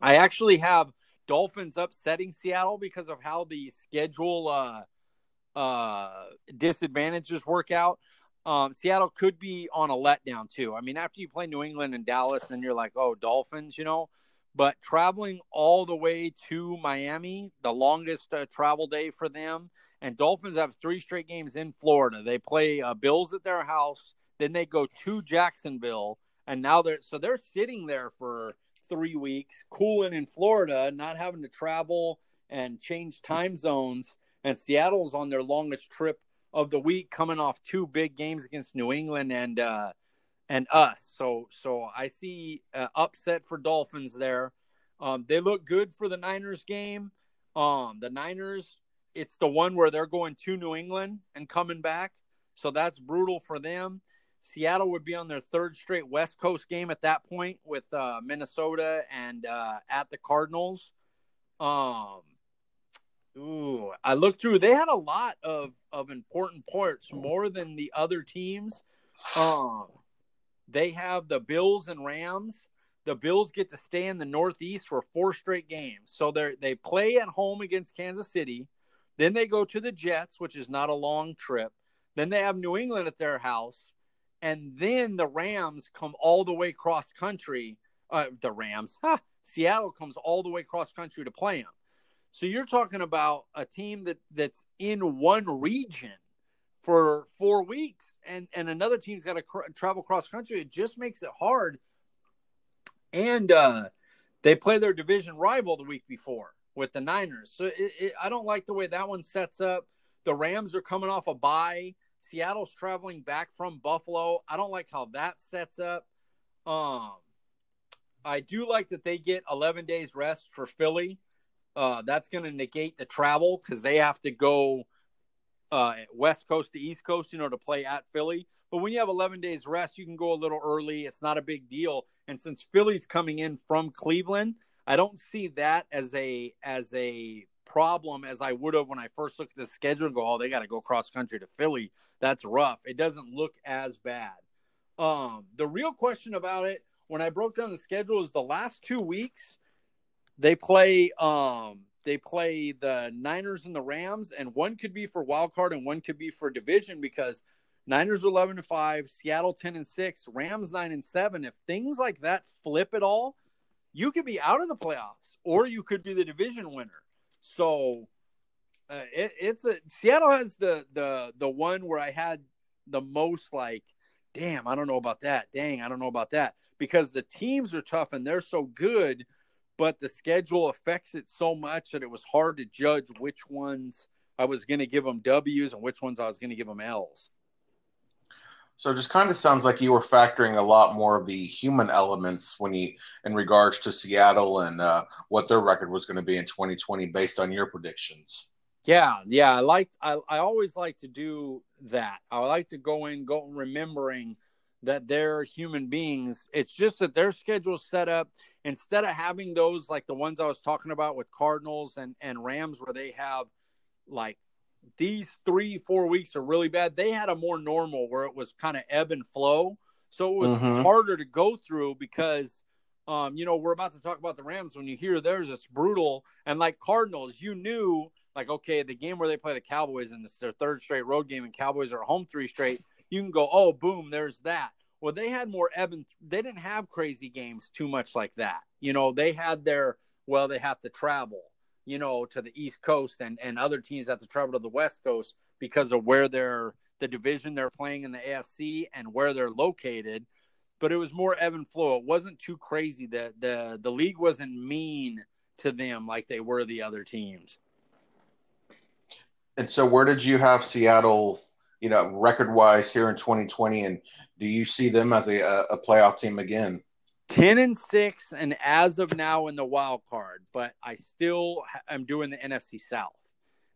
I actually have Dolphins upsetting Seattle because of how the schedule uh, uh, disadvantages work out. Um, Seattle could be on a letdown too. I mean, after you play New England and Dallas, then you're like, oh, Dolphins, you know. But traveling all the way to Miami, the longest uh, travel day for them, and Dolphins have three straight games in Florida. They play uh, Bills at their house, then they go to Jacksonville, and now they're so they're sitting there for three weeks, cooling in Florida, not having to travel and change time zones. And Seattle's on their longest trip of the week, coming off two big games against New England and uh, and us. So so I see uh, upset for Dolphins there. Um, they look good for the Niners game. Um, the Niners, it's the one where they're going to New England and coming back, so that's brutal for them. Seattle would be on their third straight West Coast game at that point with uh, Minnesota and uh, at the Cardinals. Um, ooh, I looked through. They had a lot of of important parts, more than the other teams. Um, they have the Bills and Rams. The Bills get to stay in the Northeast for four straight games. So they they play at home against Kansas City. Then they go to the Jets, which is not a long trip. Then they have New England at their house. And then the Rams come all the way cross country. Uh, the Rams, huh, Seattle comes all the way cross country to play them. So you're talking about a team that that's in one region for four weeks, and and another team's got to cr- travel cross country. It just makes it hard. And uh, they play their division rival the week before with the Niners. So it, it, I don't like the way that one sets up. The Rams are coming off a bye. Seattle's traveling back from Buffalo. I don't like how that sets up. Um, I do like that they get 11 days rest for Philly. Uh, that's going to negate the travel because they have to go uh, West Coast to East Coast, you know, to play at Philly. But when you have 11 days rest, you can go a little early. It's not a big deal. And since Philly's coming in from Cleveland, I don't see that as a as a problem as I would have when I first looked at the schedule and go, oh, they got to go cross country to Philly. That's rough. It doesn't look as bad. Um, the real question about it when I broke down the schedule is the last two weeks they play um they play the Niners and the Rams, and one could be for wild card and one could be for division because Niners eleven and five, Seattle ten and six, Rams nine and seven. If things like that flip at all, you could be out of the playoffs, or you could be the division winner. So uh, it, it's a Seattle has the the the one where I had the most like, damn, I don't know about that. Dang, I don't know about that because the teams are tough and they're so good but the schedule affects it so much that it was hard to judge which ones I was going to give them W's and which ones I was going to give them L's. So it just kind of sounds like you were factoring a lot more of the human elements when you, in regards to Seattle and uh, what their record was going to be in 2020 based on your predictions. Yeah, yeah, I like I, I always like to do that. I like to go in, go remembering that they're human beings. It's just that their schedule's set up instead of having those like the ones I was talking about with Cardinals and, and Rams where they have like these three, four weeks are really bad. They had a more normal where it was kind of ebb and flow. So it was mm-hmm. harder to go through because um, you know, we're about to talk about the Rams. When you hear theirs, it's brutal. And like Cardinals, you knew like, okay, the game where they play the Cowboys and it's their third straight road game and Cowboys are home three straight, you can go, oh, boom, there's that. Well, they had more ebb and they didn't have crazy games too much like that. You know, they had their well, they have to travel, you know, to the East Coast and and other teams have to travel to the West Coast because of where they're the division they're playing in the AFC and where they're located. But it was more ebb and flow. It wasn't too crazy. The the the league wasn't mean to them like they were the other teams. And so, where did you have Seattle, you know, record wise here in 2020? And do you see them as a, a playoff team again? 10 and 6 and as of now in the wild card but i still am doing the nfc south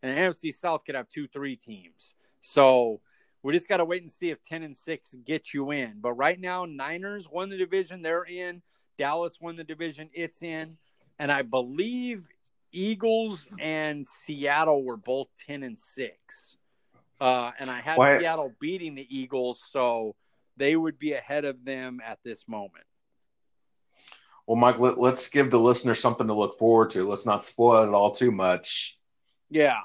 and the nfc south could have two three teams so we just got to wait and see if 10 and 6 get you in but right now niners won the division they're in dallas won the division it's in and i believe eagles and seattle were both 10 and 6 uh, and i had seattle beating the eagles so they would be ahead of them at this moment. Well, Mike, let, us give the listener something to look forward to. Let's not spoil it all too much. Yeah.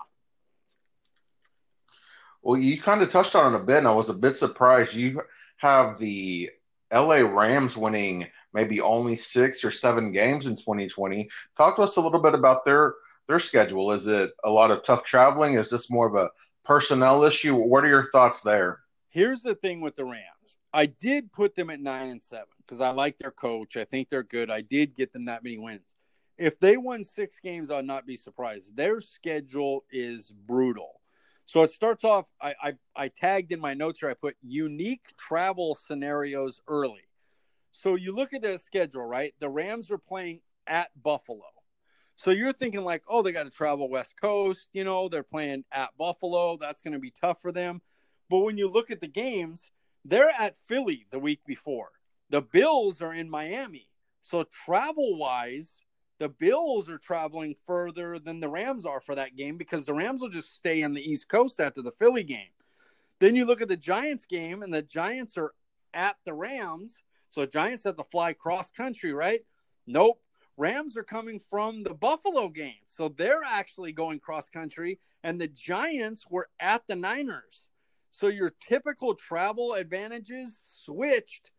Well, you kind of touched on it a bit, and I was a bit surprised. You have the LA Rams winning maybe only six or seven games in 2020. Talk to us a little bit about their their schedule. Is it a lot of tough traveling? Is this more of a personnel issue? What are your thoughts there? Here's the thing with the Rams. I did put them at nine and seven because I like their coach. I think they're good. I did get them that many wins. If they won six games, I'd not be surprised. Their schedule is brutal. So it starts off. I, I I tagged in my notes here. I put unique travel scenarios early. So you look at the schedule, right? The Rams are playing at Buffalo. So you're thinking like, oh, they got to travel West Coast. You know, they're playing at Buffalo. That's going to be tough for them. But when you look at the games, they're at Philly the week before. The Bills are in Miami. So travel wise, the Bills are traveling further than the Rams are for that game because the Rams will just stay on the East Coast after the Philly game. Then you look at the Giants game, and the Giants are at the Rams. So Giants have to fly cross country, right? Nope. Rams are coming from the Buffalo game. So they're actually going cross country, and the Giants were at the Niners. So your typical travel advantages switched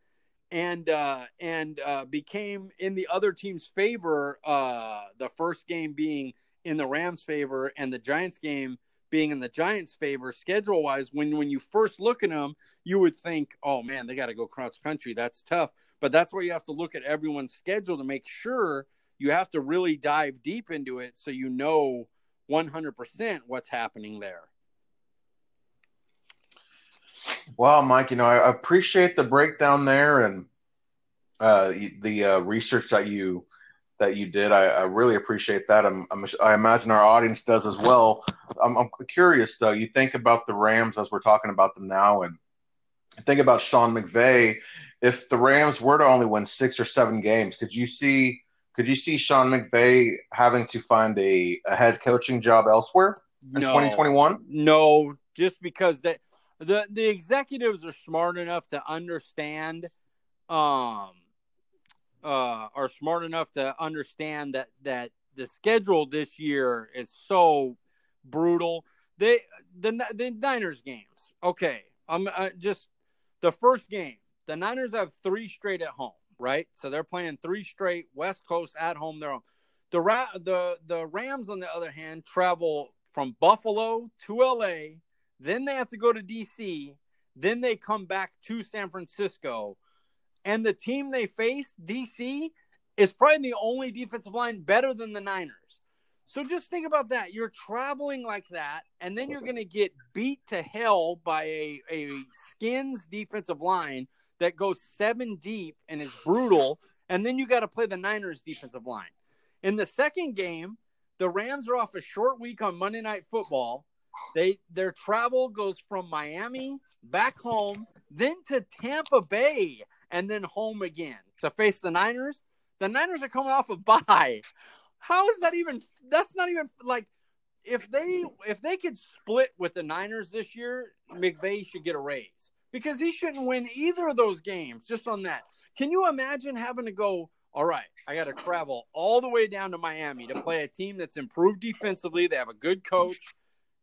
and uh, and uh, became in the other team's favor. Uh, the first game being in the Rams' favor, and the Giants' game being in the Giants' favor schedule wise. When when you first look at them, you would think, "Oh man, they got to go cross country. That's tough." But that's where you have to look at everyone's schedule to make sure you have to really dive deep into it so you know 100% what's happening there. Well, Mike, you know, I appreciate the breakdown there and uh, the uh, research that you that you did. I, I really appreciate that. I'm, I'm, i imagine our audience does as well. I'm, I'm, curious though. You think about the Rams as we're talking about them now, and think about Sean McVay. If the Rams were to only win six or seven games, could you see could you see Sean McVay having to find a, a head coaching job elsewhere in no, 2021? No, just because that the the executives are smart enough to understand um uh are smart enough to understand that that the schedule this year is so brutal. They the the Niners games. Okay, I'm uh, just the first game. The Niners have three straight at home, right? So they're playing three straight West Coast at home. They're home. The Ra- the the Rams, on the other hand, travel from Buffalo to LA then they have to go to DC. Then they come back to San Francisco. And the team they face, DC, is probably the only defensive line better than the Niners. So just think about that. You're traveling like that, and then you're going to get beat to hell by a, a skins defensive line that goes seven deep and is brutal. And then you got to play the Niners defensive line. In the second game, the Rams are off a short week on Monday Night Football. They their travel goes from Miami back home, then to Tampa Bay, and then home again to face the Niners. The Niners are coming off a bye. How is that even? That's not even like if they if they could split with the Niners this year, McVay should get a raise because he shouldn't win either of those games. Just on that, can you imagine having to go? All right, I got to travel all the way down to Miami to play a team that's improved defensively. They have a good coach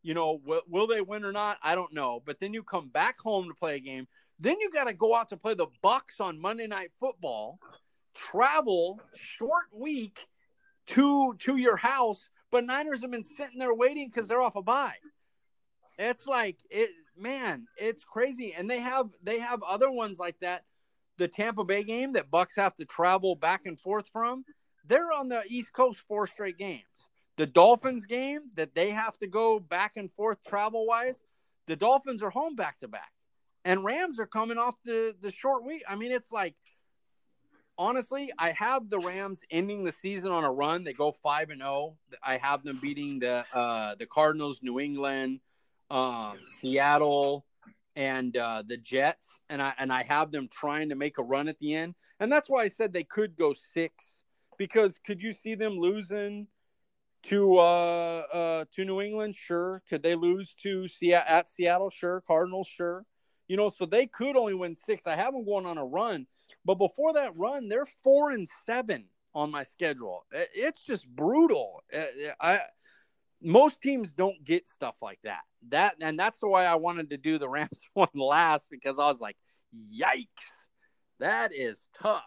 you know, will, will they win or not? I don't know. But then you come back home to play a game. Then you got to go out to play the Bucs on Monday Night Football. Travel short week to to your house, but Niners have been sitting there waiting because they're off a bye. It's like it, man. It's crazy, and they have they have other ones like that. The Tampa Bay game that Bucs have to travel back and forth from. They're on the East Coast four straight games. The Dolphins game that they have to go back and forth travel wise, the Dolphins are home back to back. And Rams are coming off the, the short week. I mean, it's like honestly, I have the Rams ending the season on a run. They go five and zero. Oh. I have them beating the uh, the Cardinals, New England, um, Seattle, and uh, the Jets, and I and I have them trying to make a run at the end. And that's why I said they could go six because could you see them losing? to uh, uh, to New England, sure. Could they lose to Se- at Seattle? Sure. Cardinals, sure. You know, so they could only win six. I have them going on a run, but before that run, they're four and seven on my schedule. It's just brutal. I most teams don't get stuff like that. That and that's the why I wanted to do the Rams one last because I was like, yikes, that is tough.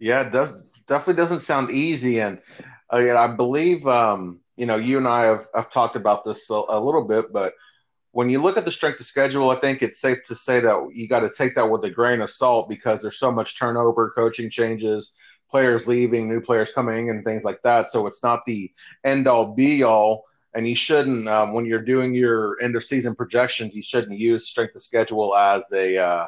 Yeah, it does definitely doesn't sound easy, and uh, I believe um, you know you and I have, have talked about this a, a, little bit, but when you look at the strength of schedule, I think it's safe to say that you got to take that with a grain of salt because there's so much turnover, coaching changes, players leaving, new players coming, and things like that. So it's not the end all be all. and you shouldn't um, when you're doing your end of season projections. You shouldn't use strength of schedule as a uh,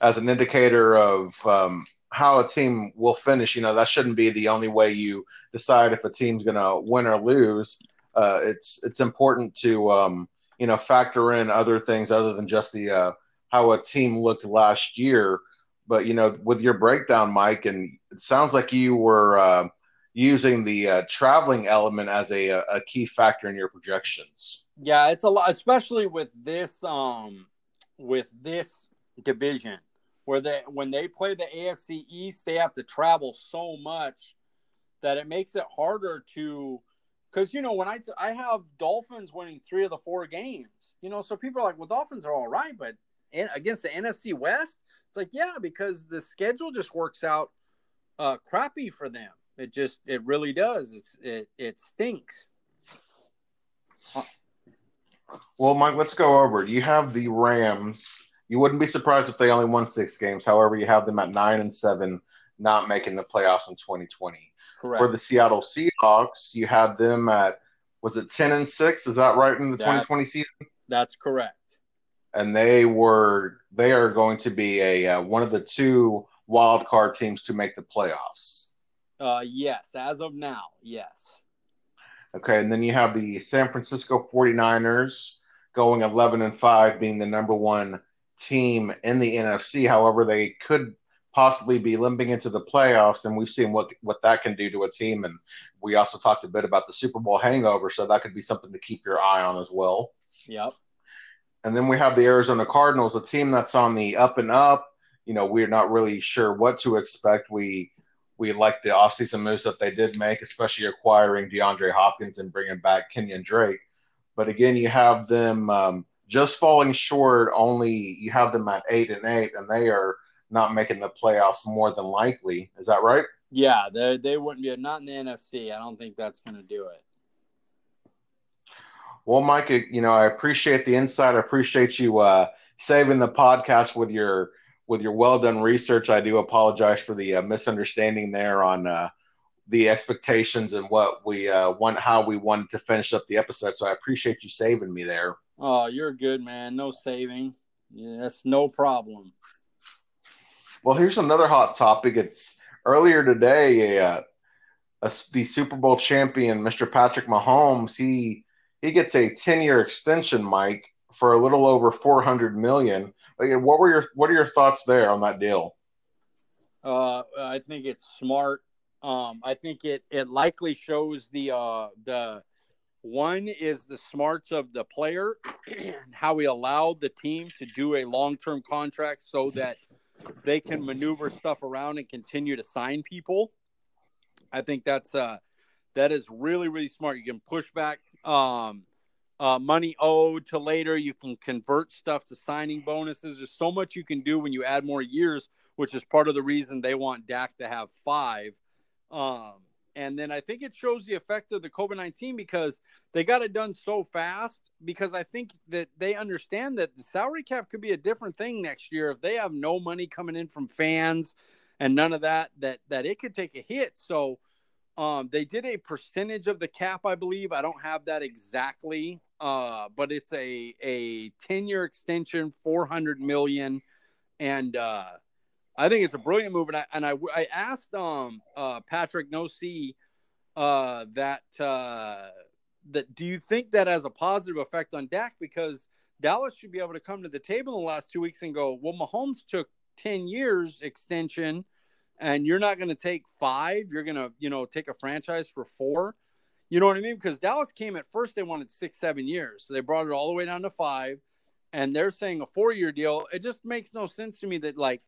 as an indicator of um, how a team will finish. You know that shouldn't be the only way you decide if a team's going to win or lose. Uh, it's it's important to um, you know factor in other things other than just the uh, how a team looked last year. But you know, with your breakdown, Mike, and it sounds like you were uh, using the uh, traveling element as a, a key factor in your projections. Yeah, it's a lot, especially with this um with this division where they when they play the AFC East, they have to travel so much that it makes it harder to because you know when I I have Dolphins winning three of the four games, you know, so people are like, well, Dolphins are all right, but in, against the NFC West, it's like yeah, because the schedule just works out uh, crappy for them. It just it really does. It's it it stinks. Well, Mike, let's go over. You have the Rams you wouldn't be surprised if they only won six games. However, you have them at nine and seven, not making the playoffs in 2020. Correct. For the Seattle Seahawks, you had them at was it 10 and six? Is that right in the 2020 season? That's correct. And they were they are going to be a uh, one of the two wild card teams to make the playoffs. Uh, yes, as of now, yes. Okay, and then you have the San Francisco 49ers going 11 and 5 being the number 1 team in the NFC. However, they could possibly be limping into the playoffs, and we've seen what what that can do to a team. And we also talked a bit about the Super Bowl hangover, so that could be something to keep your eye on as well. Yep. And then we have the Arizona Cardinals, a team that's on the up and up. You know, we're not really sure what to expect. We we like the offseason moves that they did make, especially acquiring DeAndre Hopkins and bringing back Kenyan Drake. But again, you have them um, just falling short. Only you have them at eight and eight, and they are not making the playoffs more than likely. Is that right? Yeah, they they wouldn't be not in the NFC. I don't think that's going to do it. Well, Mike, you know I appreciate the insight. I appreciate you uh, saving the podcast with your with your well done research. I do apologize for the uh, misunderstanding there on uh, the expectations and what we uh, want, how we wanted to finish up the episode. So I appreciate you saving me there. Oh, you're good, man. No saving. Yeah, that's no problem. Well, here's another hot topic. It's earlier today. A, a, the Super Bowl champion, Mr. Patrick Mahomes, he he gets a 10 year extension, Mike, for a little over 400 million. What were your what are your thoughts there on that deal? Uh, I think it's smart. Um, I think it it likely shows the uh the one is the smarts of the player and how he allowed the team to do a long term contract so that they can maneuver stuff around and continue to sign people. I think that's uh that is really really smart. You can push back um uh, money owed to later. You can convert stuff to signing bonuses. There's so much you can do when you add more years, which is part of the reason they want Dak to have five. Um, and then I think it shows the effect of the COVID 19 because they got it done so fast. Because I think that they understand that the salary cap could be a different thing next year if they have no money coming in from fans and none of that, that, that it could take a hit. So um, they did a percentage of the cap, I believe. I don't have that exactly, uh, but it's a, a 10 year extension, 400 million. And, uh, I think it's a brilliant move, and I and I, I asked um uh Patrick No C uh that uh that do you think that has a positive effect on Dak because Dallas should be able to come to the table in the last two weeks and go, well, Mahomes took ten years extension, and you're not going to take five. You're going to you know take a franchise for four. You know what I mean? Because Dallas came at first, they wanted six, seven years, so they brought it all the way down to five, and they're saying a four year deal. It just makes no sense to me that like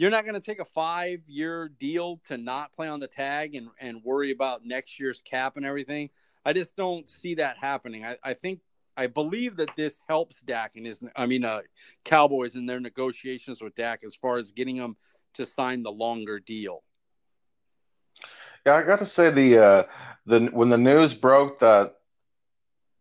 you're not going to take a five year deal to not play on the tag and, and worry about next year's cap and everything. I just don't see that happening. I, I think I believe that this helps Dak and his I mean uh, Cowboys in their negotiations with Dak as far as getting him to sign the longer deal. Yeah, I got to say the uh, the when the news broke that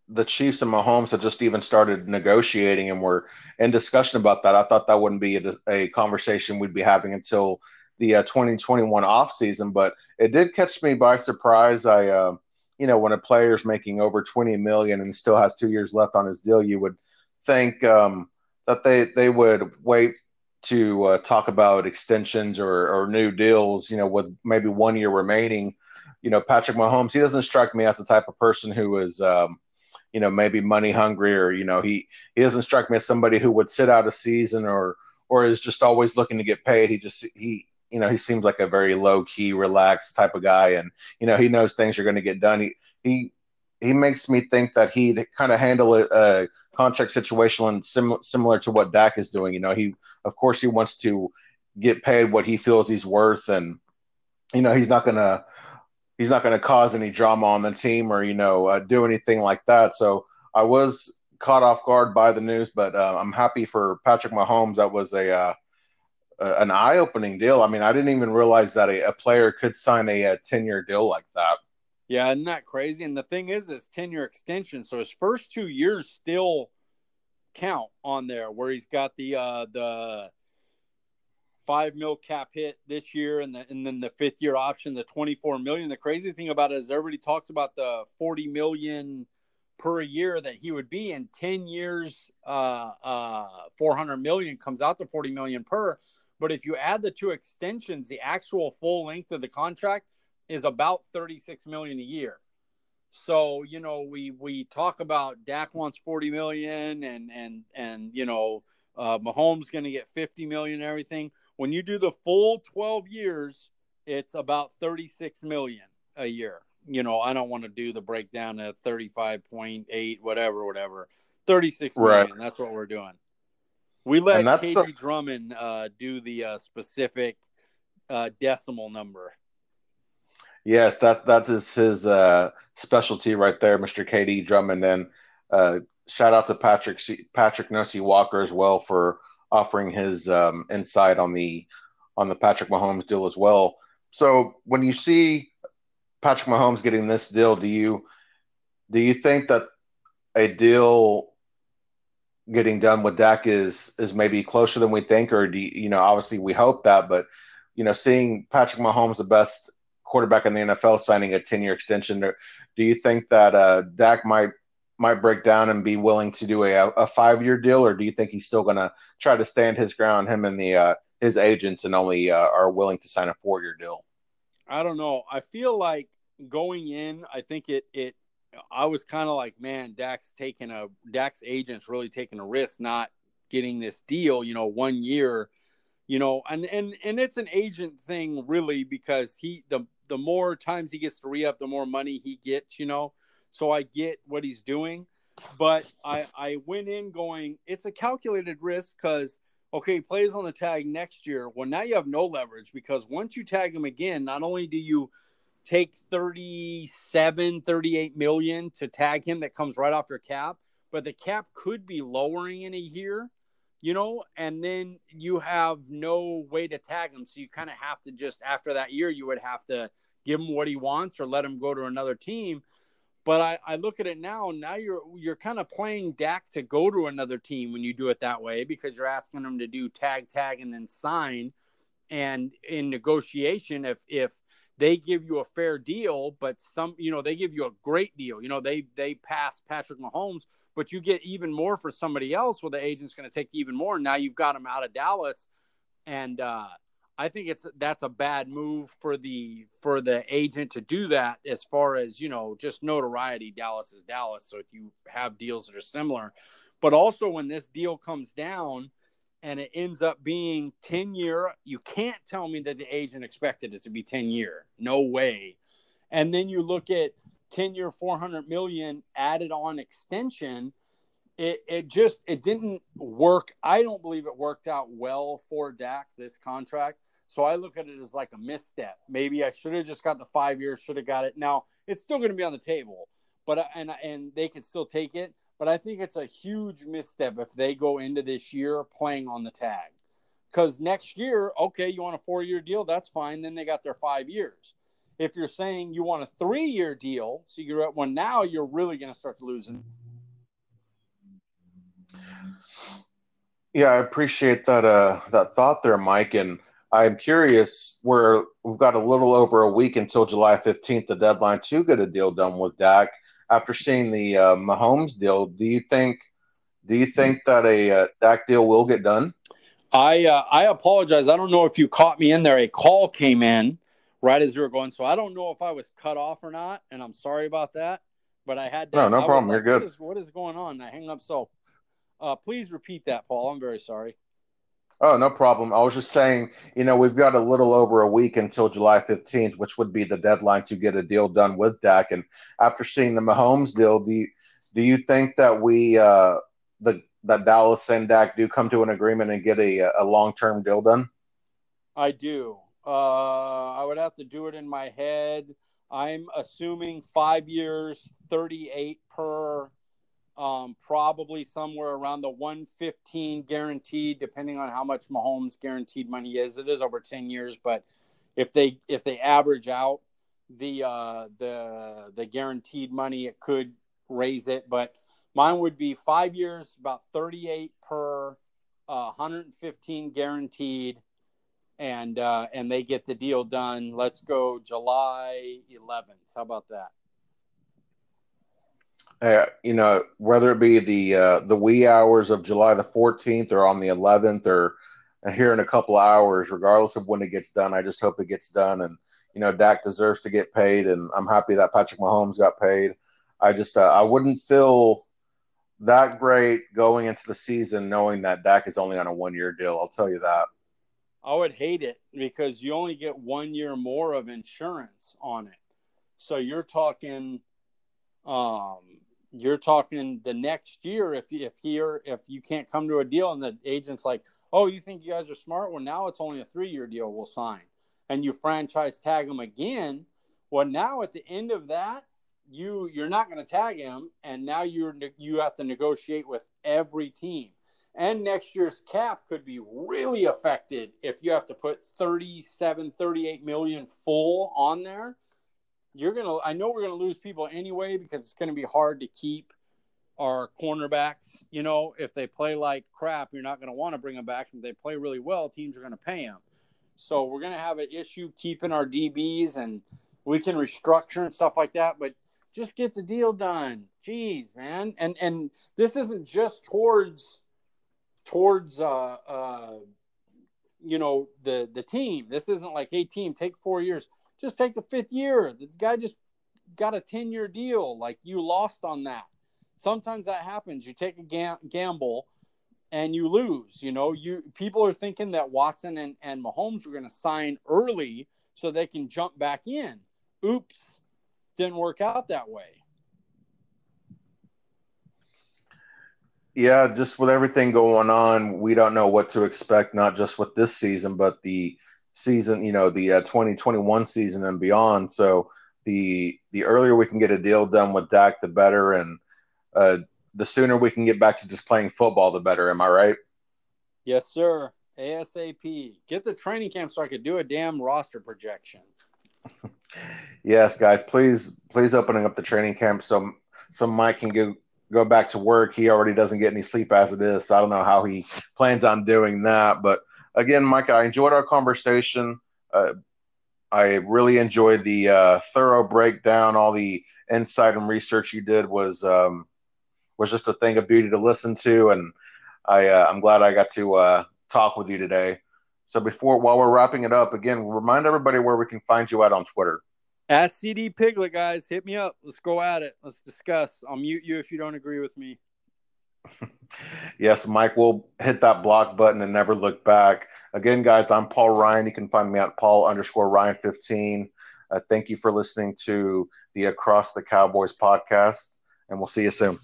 the Chiefs and Mahomes had just even started negotiating and were in discussion about that. I thought that wouldn't be a, a conversation we'd be having until the uh, 2021 offseason, but it did catch me by surprise. I uh, you know, when a player's making over 20 million and still has two years left on his deal, you would think um, that they they would wait to uh, talk about extensions or, or new deals, you know, with maybe one year remaining. You know, Patrick Mahomes, he doesn't strike me as the type of person who is, um, you know, maybe money hungry or, you know, he, he doesn't strike me as somebody who would sit out a season or, or is just always looking to get paid. He just, he, you know, he seems like a very low key, relaxed type of guy. And, you know, he knows things are going to get done. He, he, he makes me think that he'd kind of handle a, a contract situation and sim- similar to what Dak is doing. You know, he of course he wants to get paid what he feels he's worth, and you know he's not gonna he's not gonna cause any drama on the team or you know uh, do anything like that. So I was caught off guard by the news, but uh, I'm happy for Patrick Mahomes. That was a uh, an eye-opening deal. I mean, I didn't even realize that a, a player could sign a, a 10-year deal like that. Yeah, isn't that crazy? And the thing is, it's 10 year extension. So his first two years still count on there where he's got the uh the five mil cap hit this year and the, and then the fifth year option, the 24 million. The crazy thing about it is everybody talks about the 40 million per year that he would be in 10 years, uh, uh, 400 million comes out to 40 million per. But if you add the two extensions, the actual full length of the contract is about 36 million a year. So, you know, we we talk about Dak wants 40 million and and and you know, uh Mahomes going to get 50 million and everything. When you do the full 12 years, it's about 36 million a year. You know, I don't want to do the breakdown at 35.8 whatever whatever. 36 million. Right. That's what we're doing. We let KD a- Drummond uh, do the uh, specific uh, decimal number. Yes, that that is his uh, specialty right there, Mr. KD Drummond. And uh, shout out to Patrick Patrick Nosey Walker as well for offering his um, insight on the on the Patrick Mahomes deal as well. So when you see Patrick Mahomes getting this deal, do you do you think that a deal getting done with Dak is is maybe closer than we think, or do you, you know obviously we hope that, but you know seeing Patrick Mahomes the best quarterback in the NFL signing a 10 year extension. Do you think that uh, Dak might might break down and be willing to do a, a five year deal, or do you think he's still going to try to stand his ground, him and the uh, his agents, and only uh, are willing to sign a four year deal? I don't know. I feel like going in, I think it it. I was kind of like, man, Dak's taking a Dak's agents really taking a risk, not getting this deal. You know, one year you know and and and it's an agent thing really because he the the more times he gets to re up, the more money he gets, you know. So I get what he's doing, but I I went in going it's a calculated risk because okay, plays on the tag next year. Well, now you have no leverage because once you tag him again, not only do you take 37 38 million to tag him that comes right off your cap but the cap could be lowering in a year you know, and then you have no way to tag him. So you kind of have to just after that year, you would have to give him what he wants or let him go to another team. But I, I look at it now. Now you're you're kind of playing Dak to go to another team when you do it that way because you're asking him to do tag tag and then sign. And in negotiation, if if they give you a fair deal, but some, you know, they give you a great deal. You know, they they pass Patrick Mahomes, but you get even more for somebody else. Well, the agent's going to take even more. Now you've got him out of Dallas, and uh, I think it's that's a bad move for the for the agent to do that. As far as you know, just notoriety. Dallas is Dallas, so if you have deals that are similar, but also when this deal comes down and it ends up being 10 year you can't tell me that the agent expected it to be 10 year no way and then you look at 10 year 400 million added on extension it, it just it didn't work i don't believe it worked out well for dak this contract so i look at it as like a misstep maybe i should have just got the five years should have got it now it's still going to be on the table but and and they can still take it but I think it's a huge misstep if they go into this year playing on the tag. Because next year, okay, you want a four year deal, that's fine. Then they got their five years. If you're saying you want a three year deal, so you're at one now, you're really going to start losing. Yeah, I appreciate that uh, that thought there, Mike. And I'm curious. We're we've got a little over a week until July 15th, the deadline to get a deal done with Dak. After seeing the uh, Mahomes deal, do you think do you think that a uh, Dak deal will get done? I uh, I apologize. I don't know if you caught me in there. A call came in right as we were going, so I don't know if I was cut off or not, and I'm sorry about that. But I had to, no, no problem. Like, You're good. What is, what is going on? I hang up. So, uh, please repeat that, Paul. I'm very sorry. Oh, no problem. I was just saying, you know, we've got a little over a week until July 15th, which would be the deadline to get a deal done with Dak. And after seeing the Mahomes deal, do you, do you think that we, uh, the that Dallas and Dak do come to an agreement and get a, a long term deal done? I do. Uh, I would have to do it in my head. I'm assuming five years, 38 per um, probably somewhere around the 115 guaranteed, depending on how much Mahomes guaranteed money is. It is over 10 years, but if they if they average out the uh, the the guaranteed money, it could raise it. But mine would be five years, about 38 per, uh, 115 guaranteed, and uh, and they get the deal done. Let's go July 11th. How about that? Uh, you know, whether it be the uh, the wee hours of July the 14th or on the 11th or here in a couple hours, regardless of when it gets done, I just hope it gets done. And you know, Dak deserves to get paid, and I'm happy that Patrick Mahomes got paid. I just uh, I wouldn't feel that great going into the season knowing that Dak is only on a one year deal. I'll tell you that. I would hate it because you only get one year more of insurance on it. So you're talking um you're talking the next year if if here if you can't come to a deal and the agent's like, oh, you think you guys are smart? Well, now it's only a three year deal we'll sign, and you franchise tag them again. Well, now at the end of that, you you're not going to tag him, and now you're you have to negotiate with every team. And next year's cap could be really affected if you have to put 37, 38 million full on there you're gonna. I know we're gonna lose people anyway because it's gonna be hard to keep our cornerbacks. You know, if they play like crap, you're not gonna want to bring them back. If they play really well, teams are gonna pay them. So we're gonna have an issue keeping our DBs, and we can restructure and stuff like that. But just get the deal done. Jeez, man. And and this isn't just towards towards uh uh you know the the team. This isn't like, hey team, take four years just take the fifth year. The guy just got a 10 year deal. Like you lost on that. Sometimes that happens. You take a gam- gamble and you lose. You know, you people are thinking that Watson and, and Mahomes were going to sign early so they can jump back in. Oops, didn't work out that way. Yeah, just with everything going on, we don't know what to expect, not just with this season, but the season, you know, the uh, 2021 season and beyond. So the the earlier we can get a deal done with Dak, the better, and uh, the sooner we can get back to just playing football, the better. Am I right? Yes, sir. ASAP. Get the training camp so I could do a damn roster projection. yes, guys, please, please opening up the training camp so so Mike can go go back to work. He already doesn't get any sleep as it is. So I don't know how he plans on doing that, but again, Mike, I enjoyed our conversation. Uh, I really enjoyed the uh, thorough breakdown. All the insight and research you did was um, was just a thing of beauty to listen to, and I uh, I'm glad I got to uh, talk with you today. So before while we're wrapping it up, again, remind everybody where we can find you at on Twitter. Ask CD Piglet, guys. Hit me up. Let's go at it. Let's discuss. I'll mute you if you don't agree with me. Yes, Mike will hit that block button and never look back. Again, guys, I'm Paul Ryan. You can find me at Paul underscore Ryan 15. Uh, thank you for listening to the Across the Cowboys podcast, and we'll see you soon.